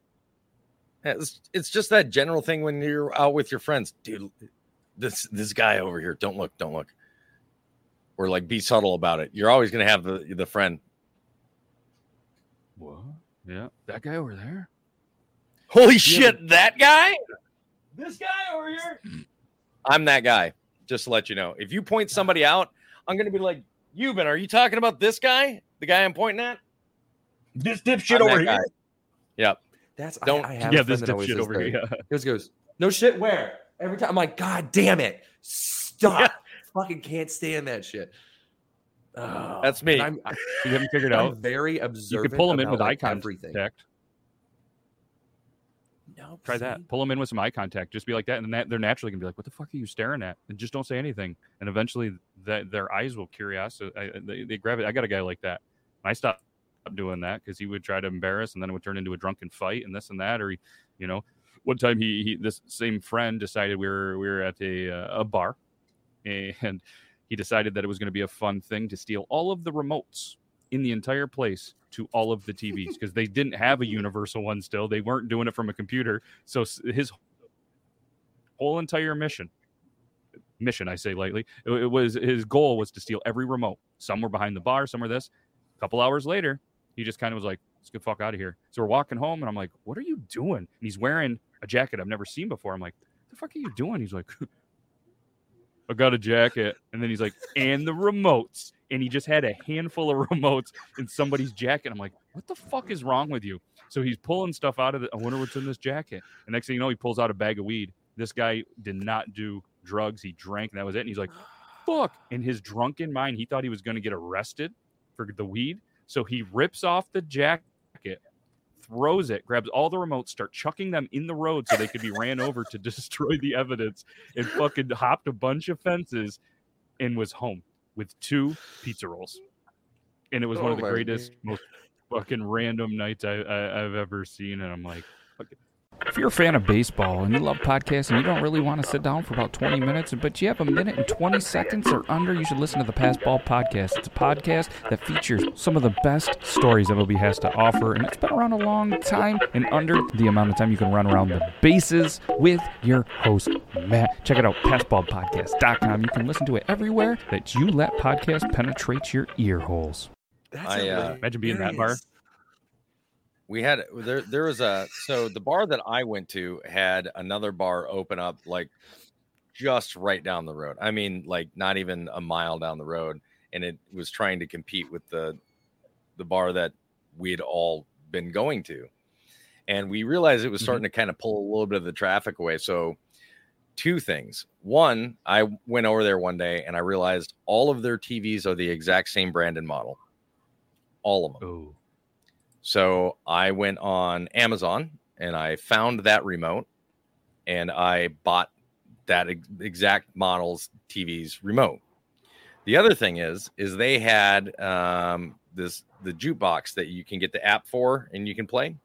It's, it's just that general thing when you're out with your friends, dude. This this guy over here, don't look, don't look, or like be subtle about it. You're always gonna have the the friend. What? Yeah, that guy over there. Holy shit, that guy! This guy over here. I'm that guy. Just to let you know, if you point somebody out, I'm gonna be like, "Yuban, are you talking about this guy? The guy I'm pointing at? This dipshit I'm over here. guy. Yep. That's Don't- I, I have Yeah, this dipshit over here. Yeah. He goes, no shit. Where? Every time I'm like, God damn it, stop! Fucking can't stand that shit. Oh, That's me. I'm, I, You haven't figured I'm out. very absurd. You can pull them in about, with eye like, contact. Everything. No, Try see? that. Pull them in with some eye contact. Just be like that, and then they're naturally gonna be like, "What the fuck are you staring at?" And just don't say anything. And eventually, that their eyes will curiosity. I, they, they grab it. I got a guy like that. And I stopped doing that because he would try to embarrass, and then it would turn into a drunken fight, and this and that. Or he, you know, one time he, he this same friend decided we were we were at a uh, a bar, and he decided that it was going to be a fun thing to steal all of the remotes in the entire place to all of the TVs because they didn't have a universal one still. They weren't doing it from a computer. So his whole entire mission mission i say lightly it, it was his goal was to steal every remote. Some were behind the bar some were this. A couple hours later he just kind of was like let's get the fuck out of here. So we're walking home and i'm like what are you doing? And he's wearing a jacket i've never seen before. I'm like the fuck are you doing? He's like i got a jacket and then he's like and the remotes and he just had a handful of remotes in somebody's jacket i'm like what the fuck is wrong with you so he's pulling stuff out of the, i wonder what's in this jacket and next thing you know he pulls out a bag of weed this guy did not do drugs. He drank, and that was it. And he's like, fuck. In his drunken mind, he thought he was going to get arrested for the weed. So he rips off the jacket, throws it, grabs all the remotes, start chucking them in the road so they could be ran over to destroy the evidence, and fucking hopped a bunch of fences and was home with two pizza rolls. And it was one Oh of the my greatest, most fucking random nights I, I, I've ever seen. And I'm like, if you're a fan of baseball and you love podcasts and you don't really want to sit down for about 20 minutes, but you have a minute and 20 seconds or under, you should listen to the Pass Ball Podcast. It's a podcast that features some of the best stories MLB has to offer, and it's been around a long time and under the amount of time you can run around the bases with your host, Matt. Check it out, passballpodcast.com. You can listen to it everywhere that you let podcasts penetrate your ear holes. That's I, uh, Imagine being that bar. We had uh, there there was a so the bar that I went to had another bar open up like just right down the road. I mean, like not even a mile down the road, and it was trying to compete with the the bar that we'd all been going to. And we realized it was mm-hmm. starting to kind of pull a little bit of the traffic away. So two things. One, I went over there one day and I realized all of their TVs are the exact same brand and model. All of them. Oh, So I went on Amazon and I found that remote and I bought that ex- exact model's TV's remote. The other thing is, is they had um, this the jukebox that you can get the app for and you can play.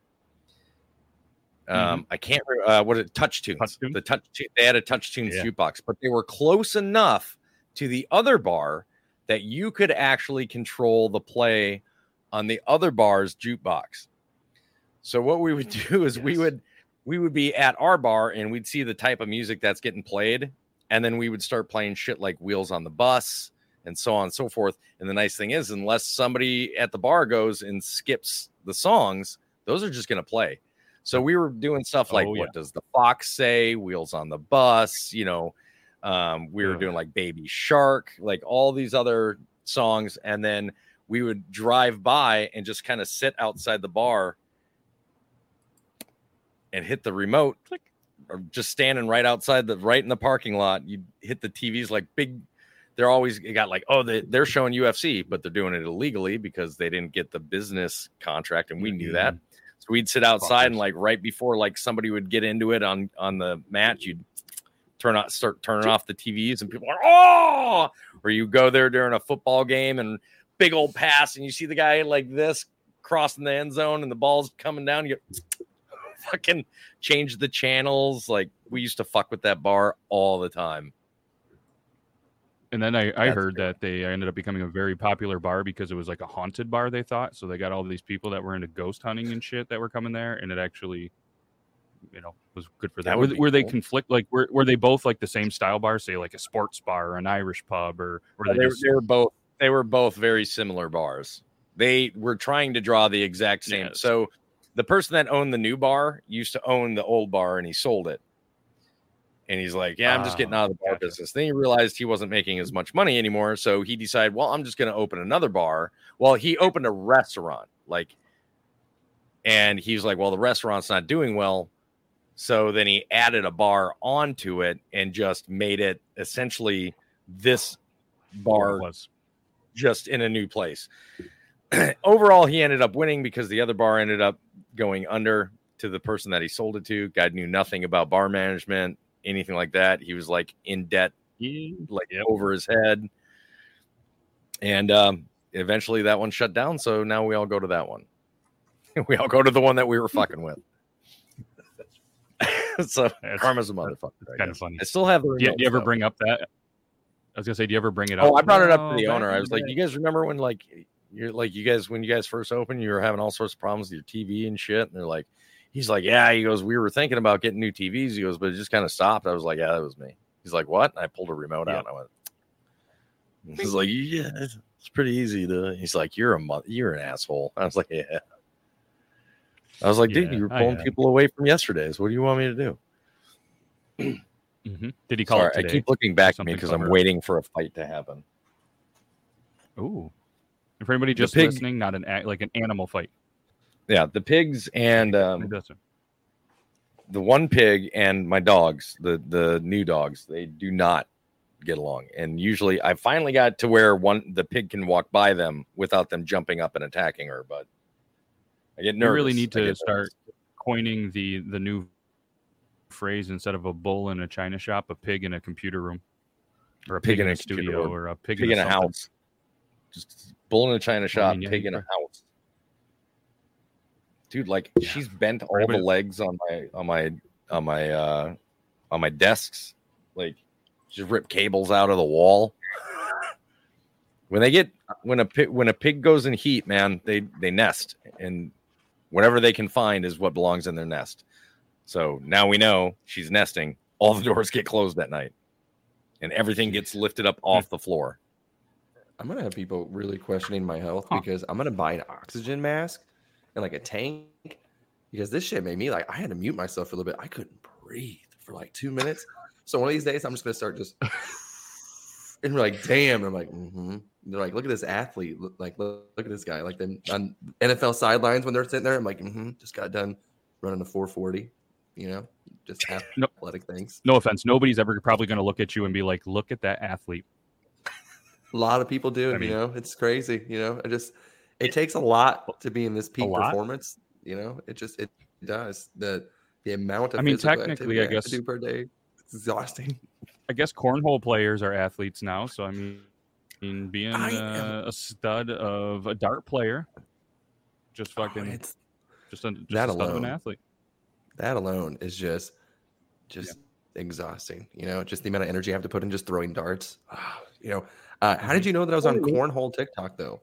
Um, I can't. Uh, what is it? TouchTunes. The touch. Tu- They had a TouchTunes Yeah. jukebox, but they were close enough to the other bar that you could actually control the play on the other bar's jukebox. So what we would do is we would we would be at our bar and we'd see the type of music that's getting played, and then we would start playing shit like Wheels on the Bus and so on and so forth. And the nice thing is, unless somebody at the bar goes and skips the songs, those are just going to play. So we were doing stuff like Oh, what does the fox say? Wheels on the bus, you know. Um, we were Yeah. doing like Baby Shark, like all these other songs, and then we would drive by and just kind of sit outside the bar and hit the remote, click, or just standing right outside the right in the parking lot. You hit the TVs like big. They're always got like, oh, they, they're showing UFC, but they're doing it illegally because they didn't get the business contract, and we knew that. So we'd sit outside and like right before like somebody would get into it on on the match, you'd turn on start turning off the TVs, and people are oh, or you go there during a football game and big old pass, and you see the guy like this crossing the end zone, and the ball's coming down. You fucking change the channels. Like we used to fuck with that bar all the time. And then I, I That's heard that they ended up becoming a very popular bar because it was like a haunted bar, they thought. So they got all these people that were into ghost hunting and shit that were coming there. And it actually, you know, was good for That would Were, were they conflict? Like, were, were they both like the same style bar, say like a sports bar or an Irish pub? Or were Well, oh, they, they, just, they were both they were both very similar bars. They were trying to draw the exact same. Yes. So the person that owned the new bar used to own the old bar and he sold it. And he's like, Yeah, I'm just getting out of the bar business. Then he realized he wasn't making as much money anymore. So he decided, Well, I'm just going to open another bar. Well, he opened a restaurant. Like, and he's like, Well, the restaurant's not doing well. So then he added a bar onto it and just made it essentially this bar was? Just in a new place. Overall, he ended up winning because the other bar ended up going under to the person that he sold it to. Guy knew nothing about bar management, anything like that. He was like in debt, like Yep. over his head. And um, eventually that one shut down. So now we all go to that one. we all go to the one that we were fucking with. so That's- karma's a motherfucker. Kind of funny. I still have the Do you, do you ever though. bring up that? I was gonna say, do you ever bring it oh, up? Oh, I brought it up to "Oh, the back owner. I was like, "You guys remember when like you're like you guys when you guys first opened, you were having all sorts of problems with your TV and shit. And they're like, he's like, yeah. He goes, we were thinking about getting new TVs. He goes, but it just kind of stopped. I was like, yeah, that was me. He's like, what? And I pulled a remote out. And I went. He's like, yeah, it's pretty easy to. He's like, you're a mo- you're an asshole. I was like, yeah. I was like, dude, Yeah, you were pulling people away from yesterday's. What do you want me to do? Mhm. Did he call Sorry, it I keep looking back at me because I'm waiting for a fight to happen. Ooh. And for anybody just pig- listening, not an like an animal fight. Yeah, the pigs and um, the one pig and my dogs, the the new dogs, they do not get along. And usually, I finally got to where one the pig can walk by them without them jumping up and attacking her. But I get nervous. really need to start coining the the new phrase instead of a bull in a china shop, a pig in a computer room, or a pig, in a, studio, or a pig, pig in a something. house. Just bull in a china shop, mean, yeah, pig in a house. Dude, like she's bent all the legs on my on my on my uh on my desks. Like just rip cables out of the wall. When they get when a pig when a pig goes in heat, man, they they nest and whatever they can find is what belongs in their nest. So now we know she's nesting. All the doors get closed that night, and everything gets lifted up off the floor. I'm gonna have people really questioning my health because I'm gonna buy an oxygen mask and like a tank because this shit made me like I had to mute myself for a little bit. I couldn't breathe for like two minutes. So one of these days I'm just gonna start just and we're like, damn. I'm like, mm-hmm. they're like, look at this athlete. Look, like, look, look at this guy. Like them on NFL sidelines when they're sitting there. I'm like, mm-hmm, just got done running a 440. You know, just No- athletic things. No offense, nobody's ever probably going to look at you and be like, "Look at that athlete." A lot of people do, I mean- you know, it's crazy. You know, it just it takes a lot to be in this peak performance. You know, it just it does the the amount of I mean, physical technically, activity I guess- do per day. It's exhausting. I guess cornhole players are athletes now, so I mean, I mean, being I uh, a stud of a dart player, just fucking, Oh, it's just a, just that a stud of an athlete. That alone is just just exhausting. You know, just the amount of energy I have to put in just throwing darts. Ah, you know, uh, how Mm-hmm. did you know that I was on cornhole TikTok though?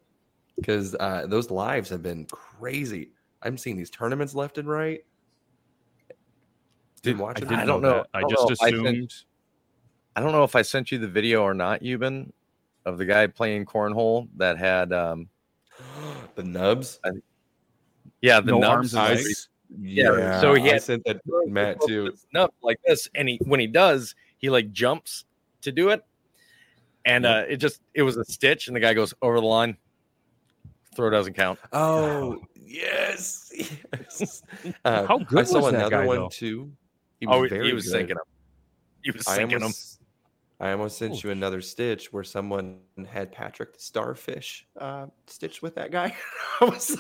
Because uh, those lives have been crazy. I'm seeing these tournaments left and right. Did- I watching. didn't I don't know. know- I just know if I sent- assumed. I don't know if I sent you the video or not, Yuban, of the guy playing cornhole that had um the nubs. yeah, the No nubs. arms and legs. S- Yeah, so he I sent that to Matt too. nub like this, and he when he does, he like jumps to do it, and uh it just it was a stitch, and the guy goes over the line. Throw doesn't count. Oh yes, yes. Uh, How good I saw was another guy, one though? too. He oh, very he was good. sinking him. He was I sinking him. almost, I almost sent you another stitch where someone had Patrick the Starfish uh, stitched with that guy. I was like,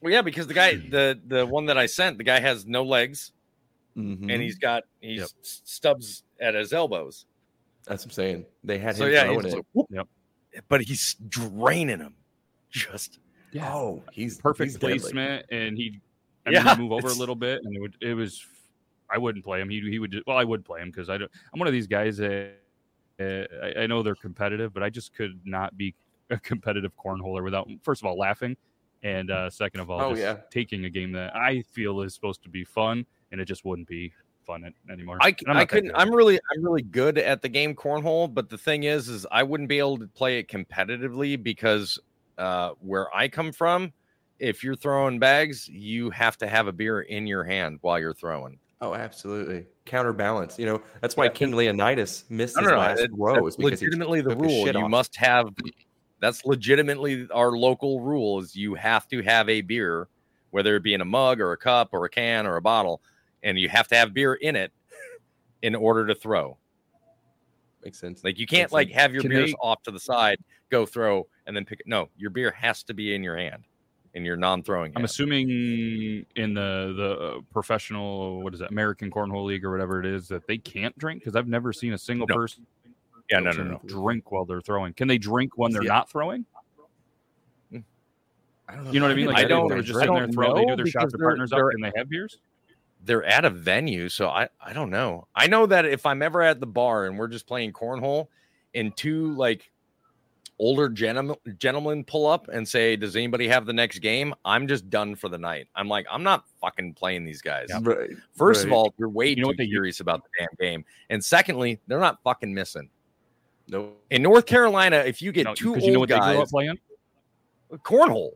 Well, yeah, because the guy, the the one that I sent, the guy has no legs, Mhm. and he's got he's Yep. stubs at his elbows. That's what I'm saying. They had So him yeah, throwing it. like, whoop. Yep. but he's draining him. Just Yeah. Oh, he's perfect he's deadly. placement, and he, I Yeah, mean, he'd move over a little bit, and it would, it was, I wouldn't play him. He, he would, just, well, I would play him because I don't. I'm one of these guys that uh, I, I know they're competitive, but I just could not be a competitive cornholer without, first of all, laughing, and uh, second of all, Oh, just yeah. taking a game that I feel is supposed to be fun, and it just wouldn't be fun anymore. I, And I'm I not couldn't. I'm really I'm really good at the game cornhole, but the thing is, is I wouldn't be able to play it competitively because uh, where I come from, if you're throwing bags, you have to have a beer in your hand while you're throwing. Oh, absolutely. Counterbalance. You know, that's why King Leonidas missed No, his no, no. last it- row. is because legitimately the took rule. You off. must have. That's legitimately our local rule. Is you have to have a beer, whether it be in a mug or a cup or a can or a bottle, and you have to have beer in it in order to throw. Makes sense. Like you can't Makes like sense. have your Can beers they- off to the side, go throw, and then pick it. No, your beer has to be in your hand, in your non-throwing. I'm hand. assuming in the the uh, professional, what is that, American Cornhole League or whatever it is, that they can't drink because I've never seen a single No. person Yeah, no, no, no. drink while they're throwing. Can they drink when they're Yeah. not throwing? Hmm. I don't know. You know what I mean? Like I they- don't- they're just sitting there don't. They do know their because shots, their they're- partners up, they're- and they have beers. They're at a venue, so I I don't know. I know that if I'm ever at the bar and we're just playing cornhole, and two like older gentlemen gentlemen pull up and say, "Does anybody have the next game?" I'm just done for the night. I'm like, I'm not fucking playing these guys. Right, First of all, they're way You know too what curious about the damn game, and secondly, they're not fucking missing. No, In North Carolina, if you get No, two 'cause old you know what they grew up guys, playing? Uh, cornhole,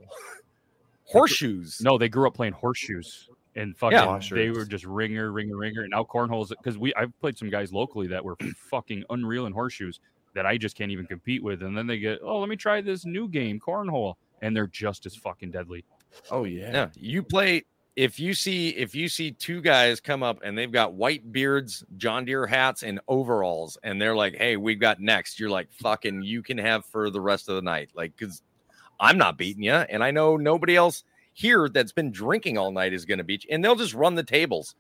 horseshoes. No, they grew up playing horseshoes and fucking. Yeah. They were just ringer, ringer, ringer. And now cornholes because we I've played some guys locally that were fucking unreal in horseshoes that I just can't even compete with. And then they get, oh, let me try this new game, cornhole, and they're just as fucking deadly. oh yeah, Yeah, you play. If you see if you see two guys come up and they've got white beards, John Deere hats, and overalls, and they're like, "Hey, we've got next," you're like, "Fucking, you can have for the rest of the night." Like, because I'm not beating you, and I know nobody else here that's been drinking all night is going to beat you, and they'll just run the tables.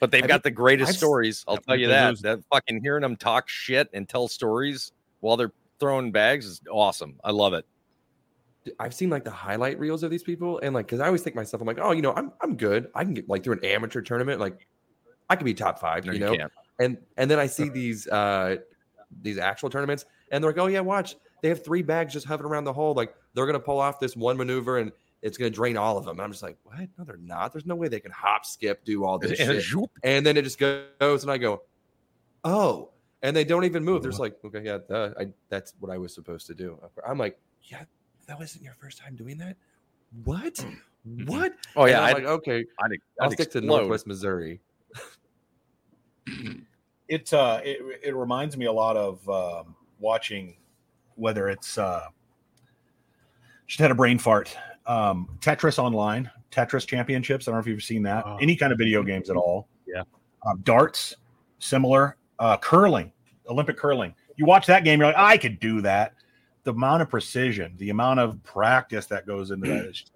But they've Have got you- the greatest I've stories. I'll Yep, tell you that. That fucking hearing them talk shit and tell stories while they're throwing bags is awesome. I love it. I've seen like the highlight reels of these people, and like, because I always think myself, I'm like, oh, you know, I'm I'm good. I can get like through an amateur tournament, like I could be top five, No, you you know. can't. And and then I see these uh these actual tournaments, and they're like, oh yeah, watch, they have three bags just hovering around the hole, like they're gonna pull off this one maneuver and it's gonna drain all of them. And I'm just like, what? No, they're not. There's no way they can hop, skip, do all this And shit. And then it just goes, and I go, oh, and they don't even move. There's like, okay, yeah, duh, I, that's what I was supposed to do. I'm like, yeah, that wasn't your first time doing that. What? What? Oh yeah, I'm like, okay, I'd, I'll I'd stick to. Northwest Missouri. it uh it, it reminds me a lot of um, watching whether it's uh just had a brain fart um tetris online tetris championships i don't know if you've seen that Oh. any kind of video games at all Yeah. um, darts similar uh curling olympic curling you watch that game you're like i could do that the amount of precision the amount of practice that goes into that is just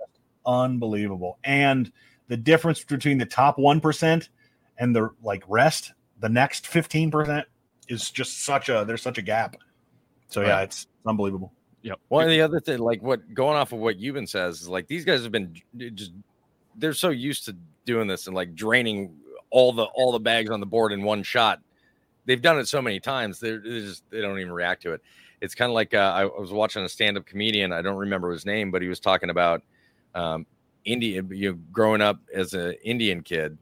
unbelievable and the difference between the top 1% and the like rest the next 15% is just such a there's such a gap so yeah Right. it's unbelievable Yeah. One of the other thing, like what going off of what Yuban says, is like these guys have been just they're so used to doing this and like draining all the all the bags on the board in one shot. They've done it so many times, they're, they just they don't even react to it. It's kind of like uh, I was watching a stand-up comedian. I don't remember his name, but he was talking about um, India, you know, growing up as an Indian kid,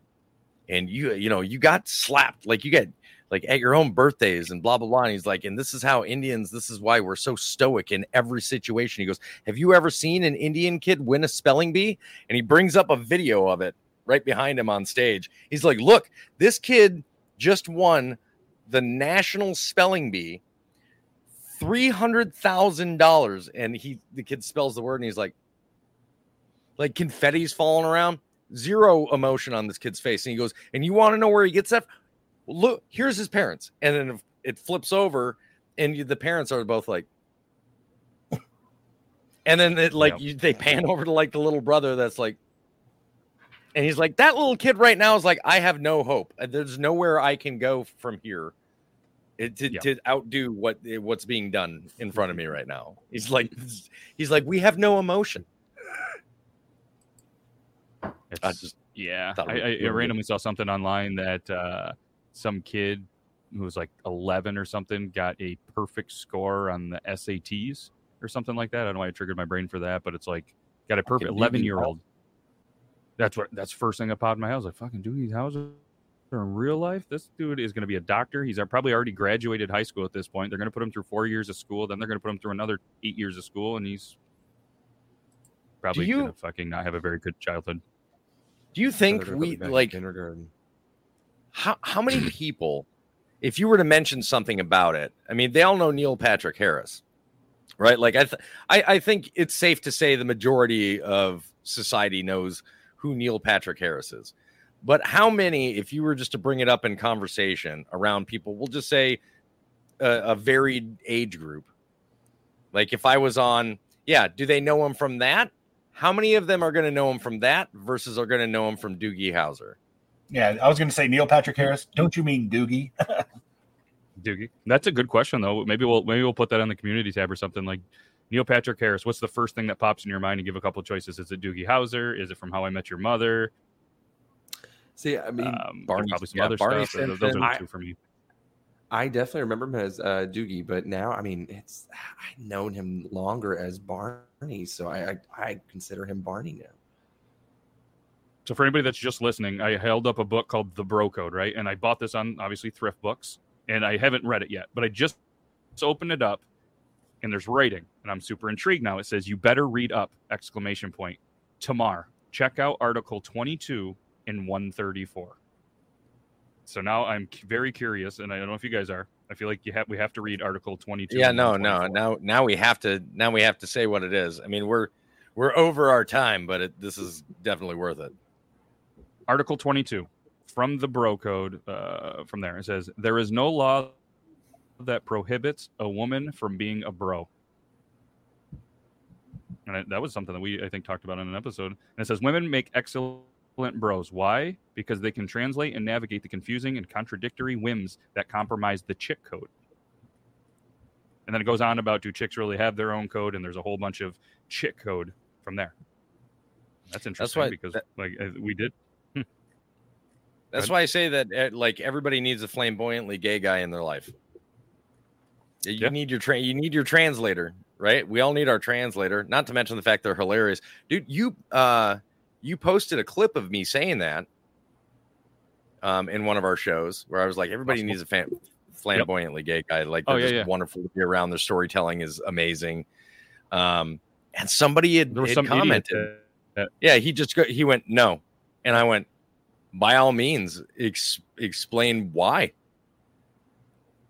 and you you know you got slapped like you get like at your own birthdays and blah blah blah. And he's like, and this is how Indians, this is why we're so stoic in every situation. He goes, Have you ever seen an Indian kid win a spelling bee? And he brings up a video of it right behind him on stage. He's like, Look, this kid just won the national spelling bee, three hundred thousand dollars. And he the kid spells the word and he's like, like confetti's falling around. Zero emotion on this kid's face. And he goes, And you want to know where he gets that? look here's his parents and then it flips over and you, the parents are both like and then it like Yep. you, they pan over to like the little brother that's like and he's like that little kid right now is like i have no hope there's nowhere i can go from here it, to, Yep. to outdo what eh, what's being done in front of me right now he's like he's like we have no emotion It's, I just yeah, I, I, I randomly saw something online that uh, some kid who was like 11 or something got a perfect score on the SATs or something like that. I don't know why I triggered my brain for that, but it's like got a perfect 11 year old. That's what that's first thing that popped in my house. Like fucking Doogie Howser in real life. This dude is going to be a doctor. He's uh, probably already graduated high school at this point. They're going to put him through four years of school. Then they're going to put him through another eight years of school, and he's probably you- going to fucking not have a very good childhood. do you think They're gonna put me we like kindergarten. how how many people if you were to mention something about it i mean they all know neil patrick harris right like i th- I, I think it's safe to say the majority of society knows who neil patrick harris is but how many if you were just to bring it up in conversation around people we'll just say a, a varied age group like if i was on yeah do they know him from that how many of them are going to know him from that versus are going to know him from doogie howser yeah i was going to say neil patrick harris don't you mean doogie Doogie. That's a good question though. Maybe we'll maybe we'll put that on the community tab or something like Neil Patrick Harris. What's the first thing that pops in your mind and give a couple choices? Is it Doogie Howser? Is it from How I Met Your Mother? See, I mean, Um, Barney- probably some yeah, other Barney stuff. Those- Those are Simpson. the I- two for me. I definitely remember him as uh, Doogie, but now I mean it's I've known him longer as Barney, so I, I I consider him Barney now. So for anybody that's just listening, I held up a book called The Bro Code, right? And I bought this on obviously thrift books, and I haven't read it yet, but I just opened it up, and there's writing, and I'm super intrigued now. It says, "You better read up!" Exclamation point. Tamar, check out Article 22 in 134. So now I'm very curious, and I don't know if you guys are. I feel like you have we have to read Article 22. Yeah, no, no. Now, now we have to. Now we have to say what it is. I mean, we're we're over our time, but it, this is definitely worth it. Article 22 from the Bro Code. Uh, from there, it says there is no law that prohibits a woman from being a bro. And that was something that we I think talked about in an episode. And it says women make excellent bros. Why? Because they can translate and navigate the confusing and contradictory whims that compromise the chick code. And then it goes on about do chicks really have their own code? And there's a whole bunch of chick code from there. That's interesting why- because that- like uh, we did That's why I say that uh, like everybody needs a flamboyantly gay guy in their life. You Yeah. need your tra- you need your translator, right? We all need our translator. Not to mention the fact they're hilarious, dude. You uh you posted a clip of me saying that um in one of our shows where I was like, everybody needs a fan- flamboyantly gay guy. Like Oh, they're yeah, just yeah. wonderful to be around. Their storytelling is amazing. Um, and somebody had, there was had some commented. that- Yeah, he just go, he went no, and I went by all means ex- explain why.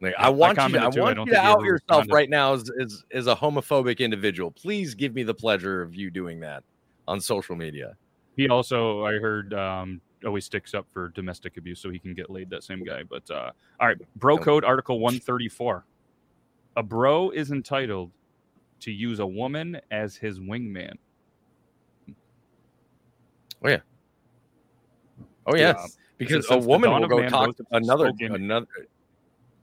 Like I I want you, to, I I want don't you to out yourself right now as, as as a homophobic individual. Please give me the pleasure of you doing that on social media. He also, I heard, um, always sticks up for domestic abuse, so he can get laid. That same guy. But uh, all right, Bro Code Article One Thirty Four. A bro is entitled to use a woman as his wingman. Oh yeah, Oh yeah, because a woman will go talk to another another.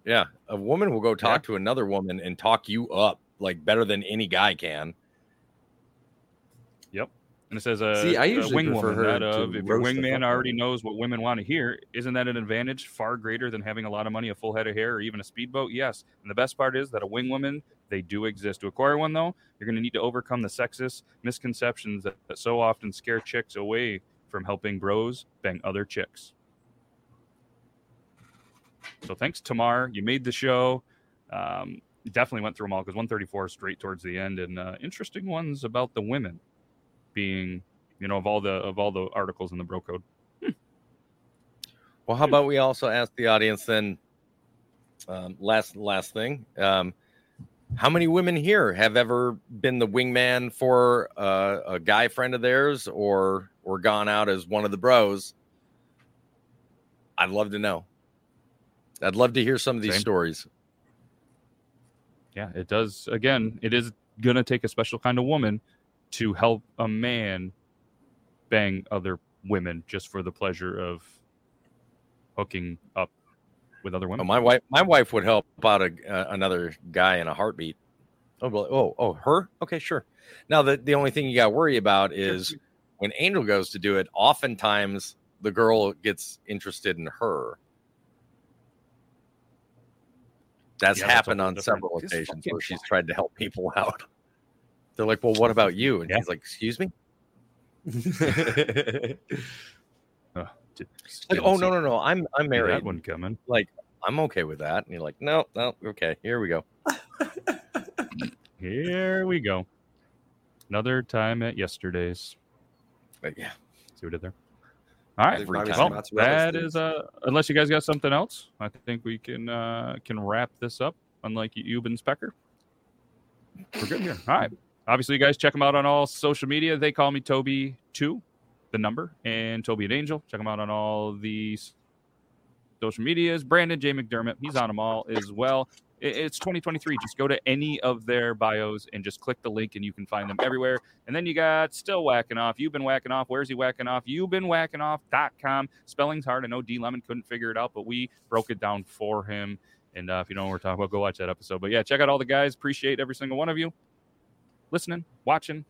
Yeah, a woman will go talk to another woman and talk you up like better than any guy can. And it says uh, See, I a usually wing prefer her That of if your roast the fuck wingman already knows what women want to hear, isn't that an advantage far greater than having a lot of money, a full head of hair, or even a speedboat? Yes. And the best part is that a wing woman, they do exist. To acquire one, though, you're going to need to overcome the sexist misconceptions that, that so often scare chicks away from helping bros bang other chicks. So thanks, Tamar. You made the show. Um, definitely went through them all because 134 straight towards the end, and uh, interesting ones about the women being, you know, of all the of all the articles in the bro code. Well, how about we also ask the audience then? Um, last last thing, um, how many women here have ever been the wingman for uh, a guy friend of theirs, or or gone out as one of the bros? I'd love to know. I'd love to hear some of these Same. stories. Yeah, it does. Again, it is gonna take a special kind of woman to help a man bang other women just for the pleasure of hooking up with other Oh, women. my wife, my wife would help out a, uh, another guy in a heartbeat. Oh, well, oh, oh, her? Okay, sure. Now the the only thing you got to worry about is when Angel goes to do it. Oftentimes, the girl gets interested in her. That's Yeah, happened whole on different- several occasions where she's tried to help people out. They're like, "Well, what about you?" And Yeah. he's like, "Excuse me." Ugh, d- Like, "Oh no, no, no! I'm I'm married." That one coming. Like, I'm okay with that. And you're like, "No, no, okay, here we go." Here we go. Another time at yesterday's. But yeah, See what I did there. All right. There's probably time. some Well, mozzarella that sticks. is uh unless you guys got something else, I think we can uh can wrap this up. Unlike Yuban Specker, we're good here. All right. Obviously, you guys check them out on all social media. They call me Toby Two, the number, and Toby and Angel. Check them out on all the s- social medias. Brandon J McDermott, he's on them all as well. It's 2023. Just go to any of their bios and just click the link, and you can find them everywhere. And then you got still whacking off. You've been whacking off. Where's he whacking off? You've been whacking off.com. Spelling's hard. I know D Lemon couldn't figure it out, but we broke it down for him. And uh, if you don't know what we're talking about, go watch that episode. But yeah, check out all the guys. Appreciate every single one of you listening, watching.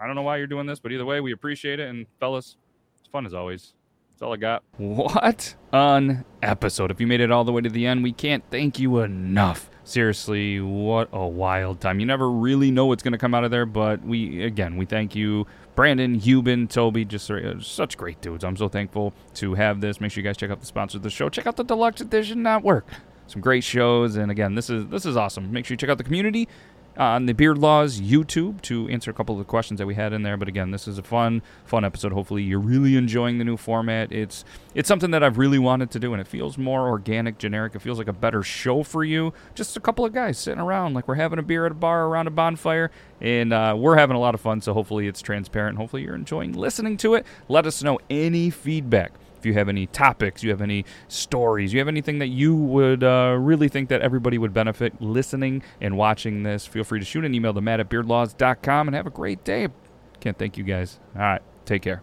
I don't know why you're doing this, but either way, we appreciate it. And fellas, it's fun as always. That's all I got. What an episode. If you made it all the way to the end, we can't thank you enough. Seriously, what a wild time. You never really know what's going to come out of there, but we, again, we thank you, Brandon, Yuban, Toby, just uh, such great dudes. I'm so thankful to have this. Make sure you guys check out the sponsor of the show. Check out the Deluxe Edition Network. Some great shows, and again, this is this is awesome. Make sure you check out the community on the Beard Laws YouTube to answer a couple of the questions that we had in there. But again, this is a fun, fun episode. Hopefully, you're really enjoying the new format. It's it's something that I've really wanted to do, and it feels more organic, generic. It feels like a better show for you. Just a couple of guys sitting around, like we're having a beer at a bar around a bonfire, and uh, we're having a lot of fun. So hopefully, it's transparent. Hopefully, you're enjoying listening to it. Let us know any feedback if you have any topics, you have any stories, you have anything that you would uh, really think that everybody would benefit listening and watching this, feel free to shoot an email to matt at beardlaws.com and have a great day. Can't thank you guys. All right, take care.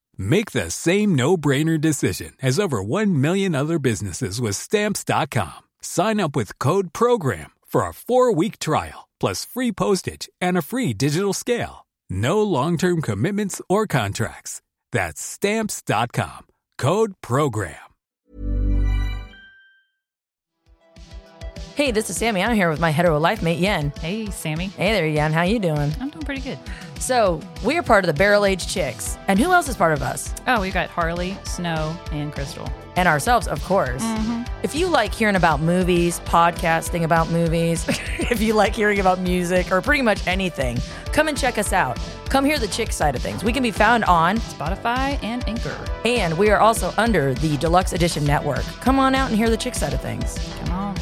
Make the same no-brainer decision as over 1 million other businesses with stamps.com. Sign up with code program for a 4-week trial plus free postage and a free digital scale. No long-term commitments or contracts. That's stamps.com. Code program. Hey, this is Sammy. I'm here with my hetero life mate Yen. Hey, Sammy. Hey there, Yen. How you doing? I'm doing pretty good. So we are part of the Barrel Age Chicks, and who else is part of us? Oh, we've got Harley, Snow, and Crystal, and ourselves, of course. Mm-hmm. If you like hearing about movies, podcasting about movies, if you like hearing about music, or pretty much anything, come and check us out. Come hear the chick side of things. We can be found on Spotify and Anchor, and we are also under the Deluxe Edition Network. Come on out and hear the chick side of things. Come on.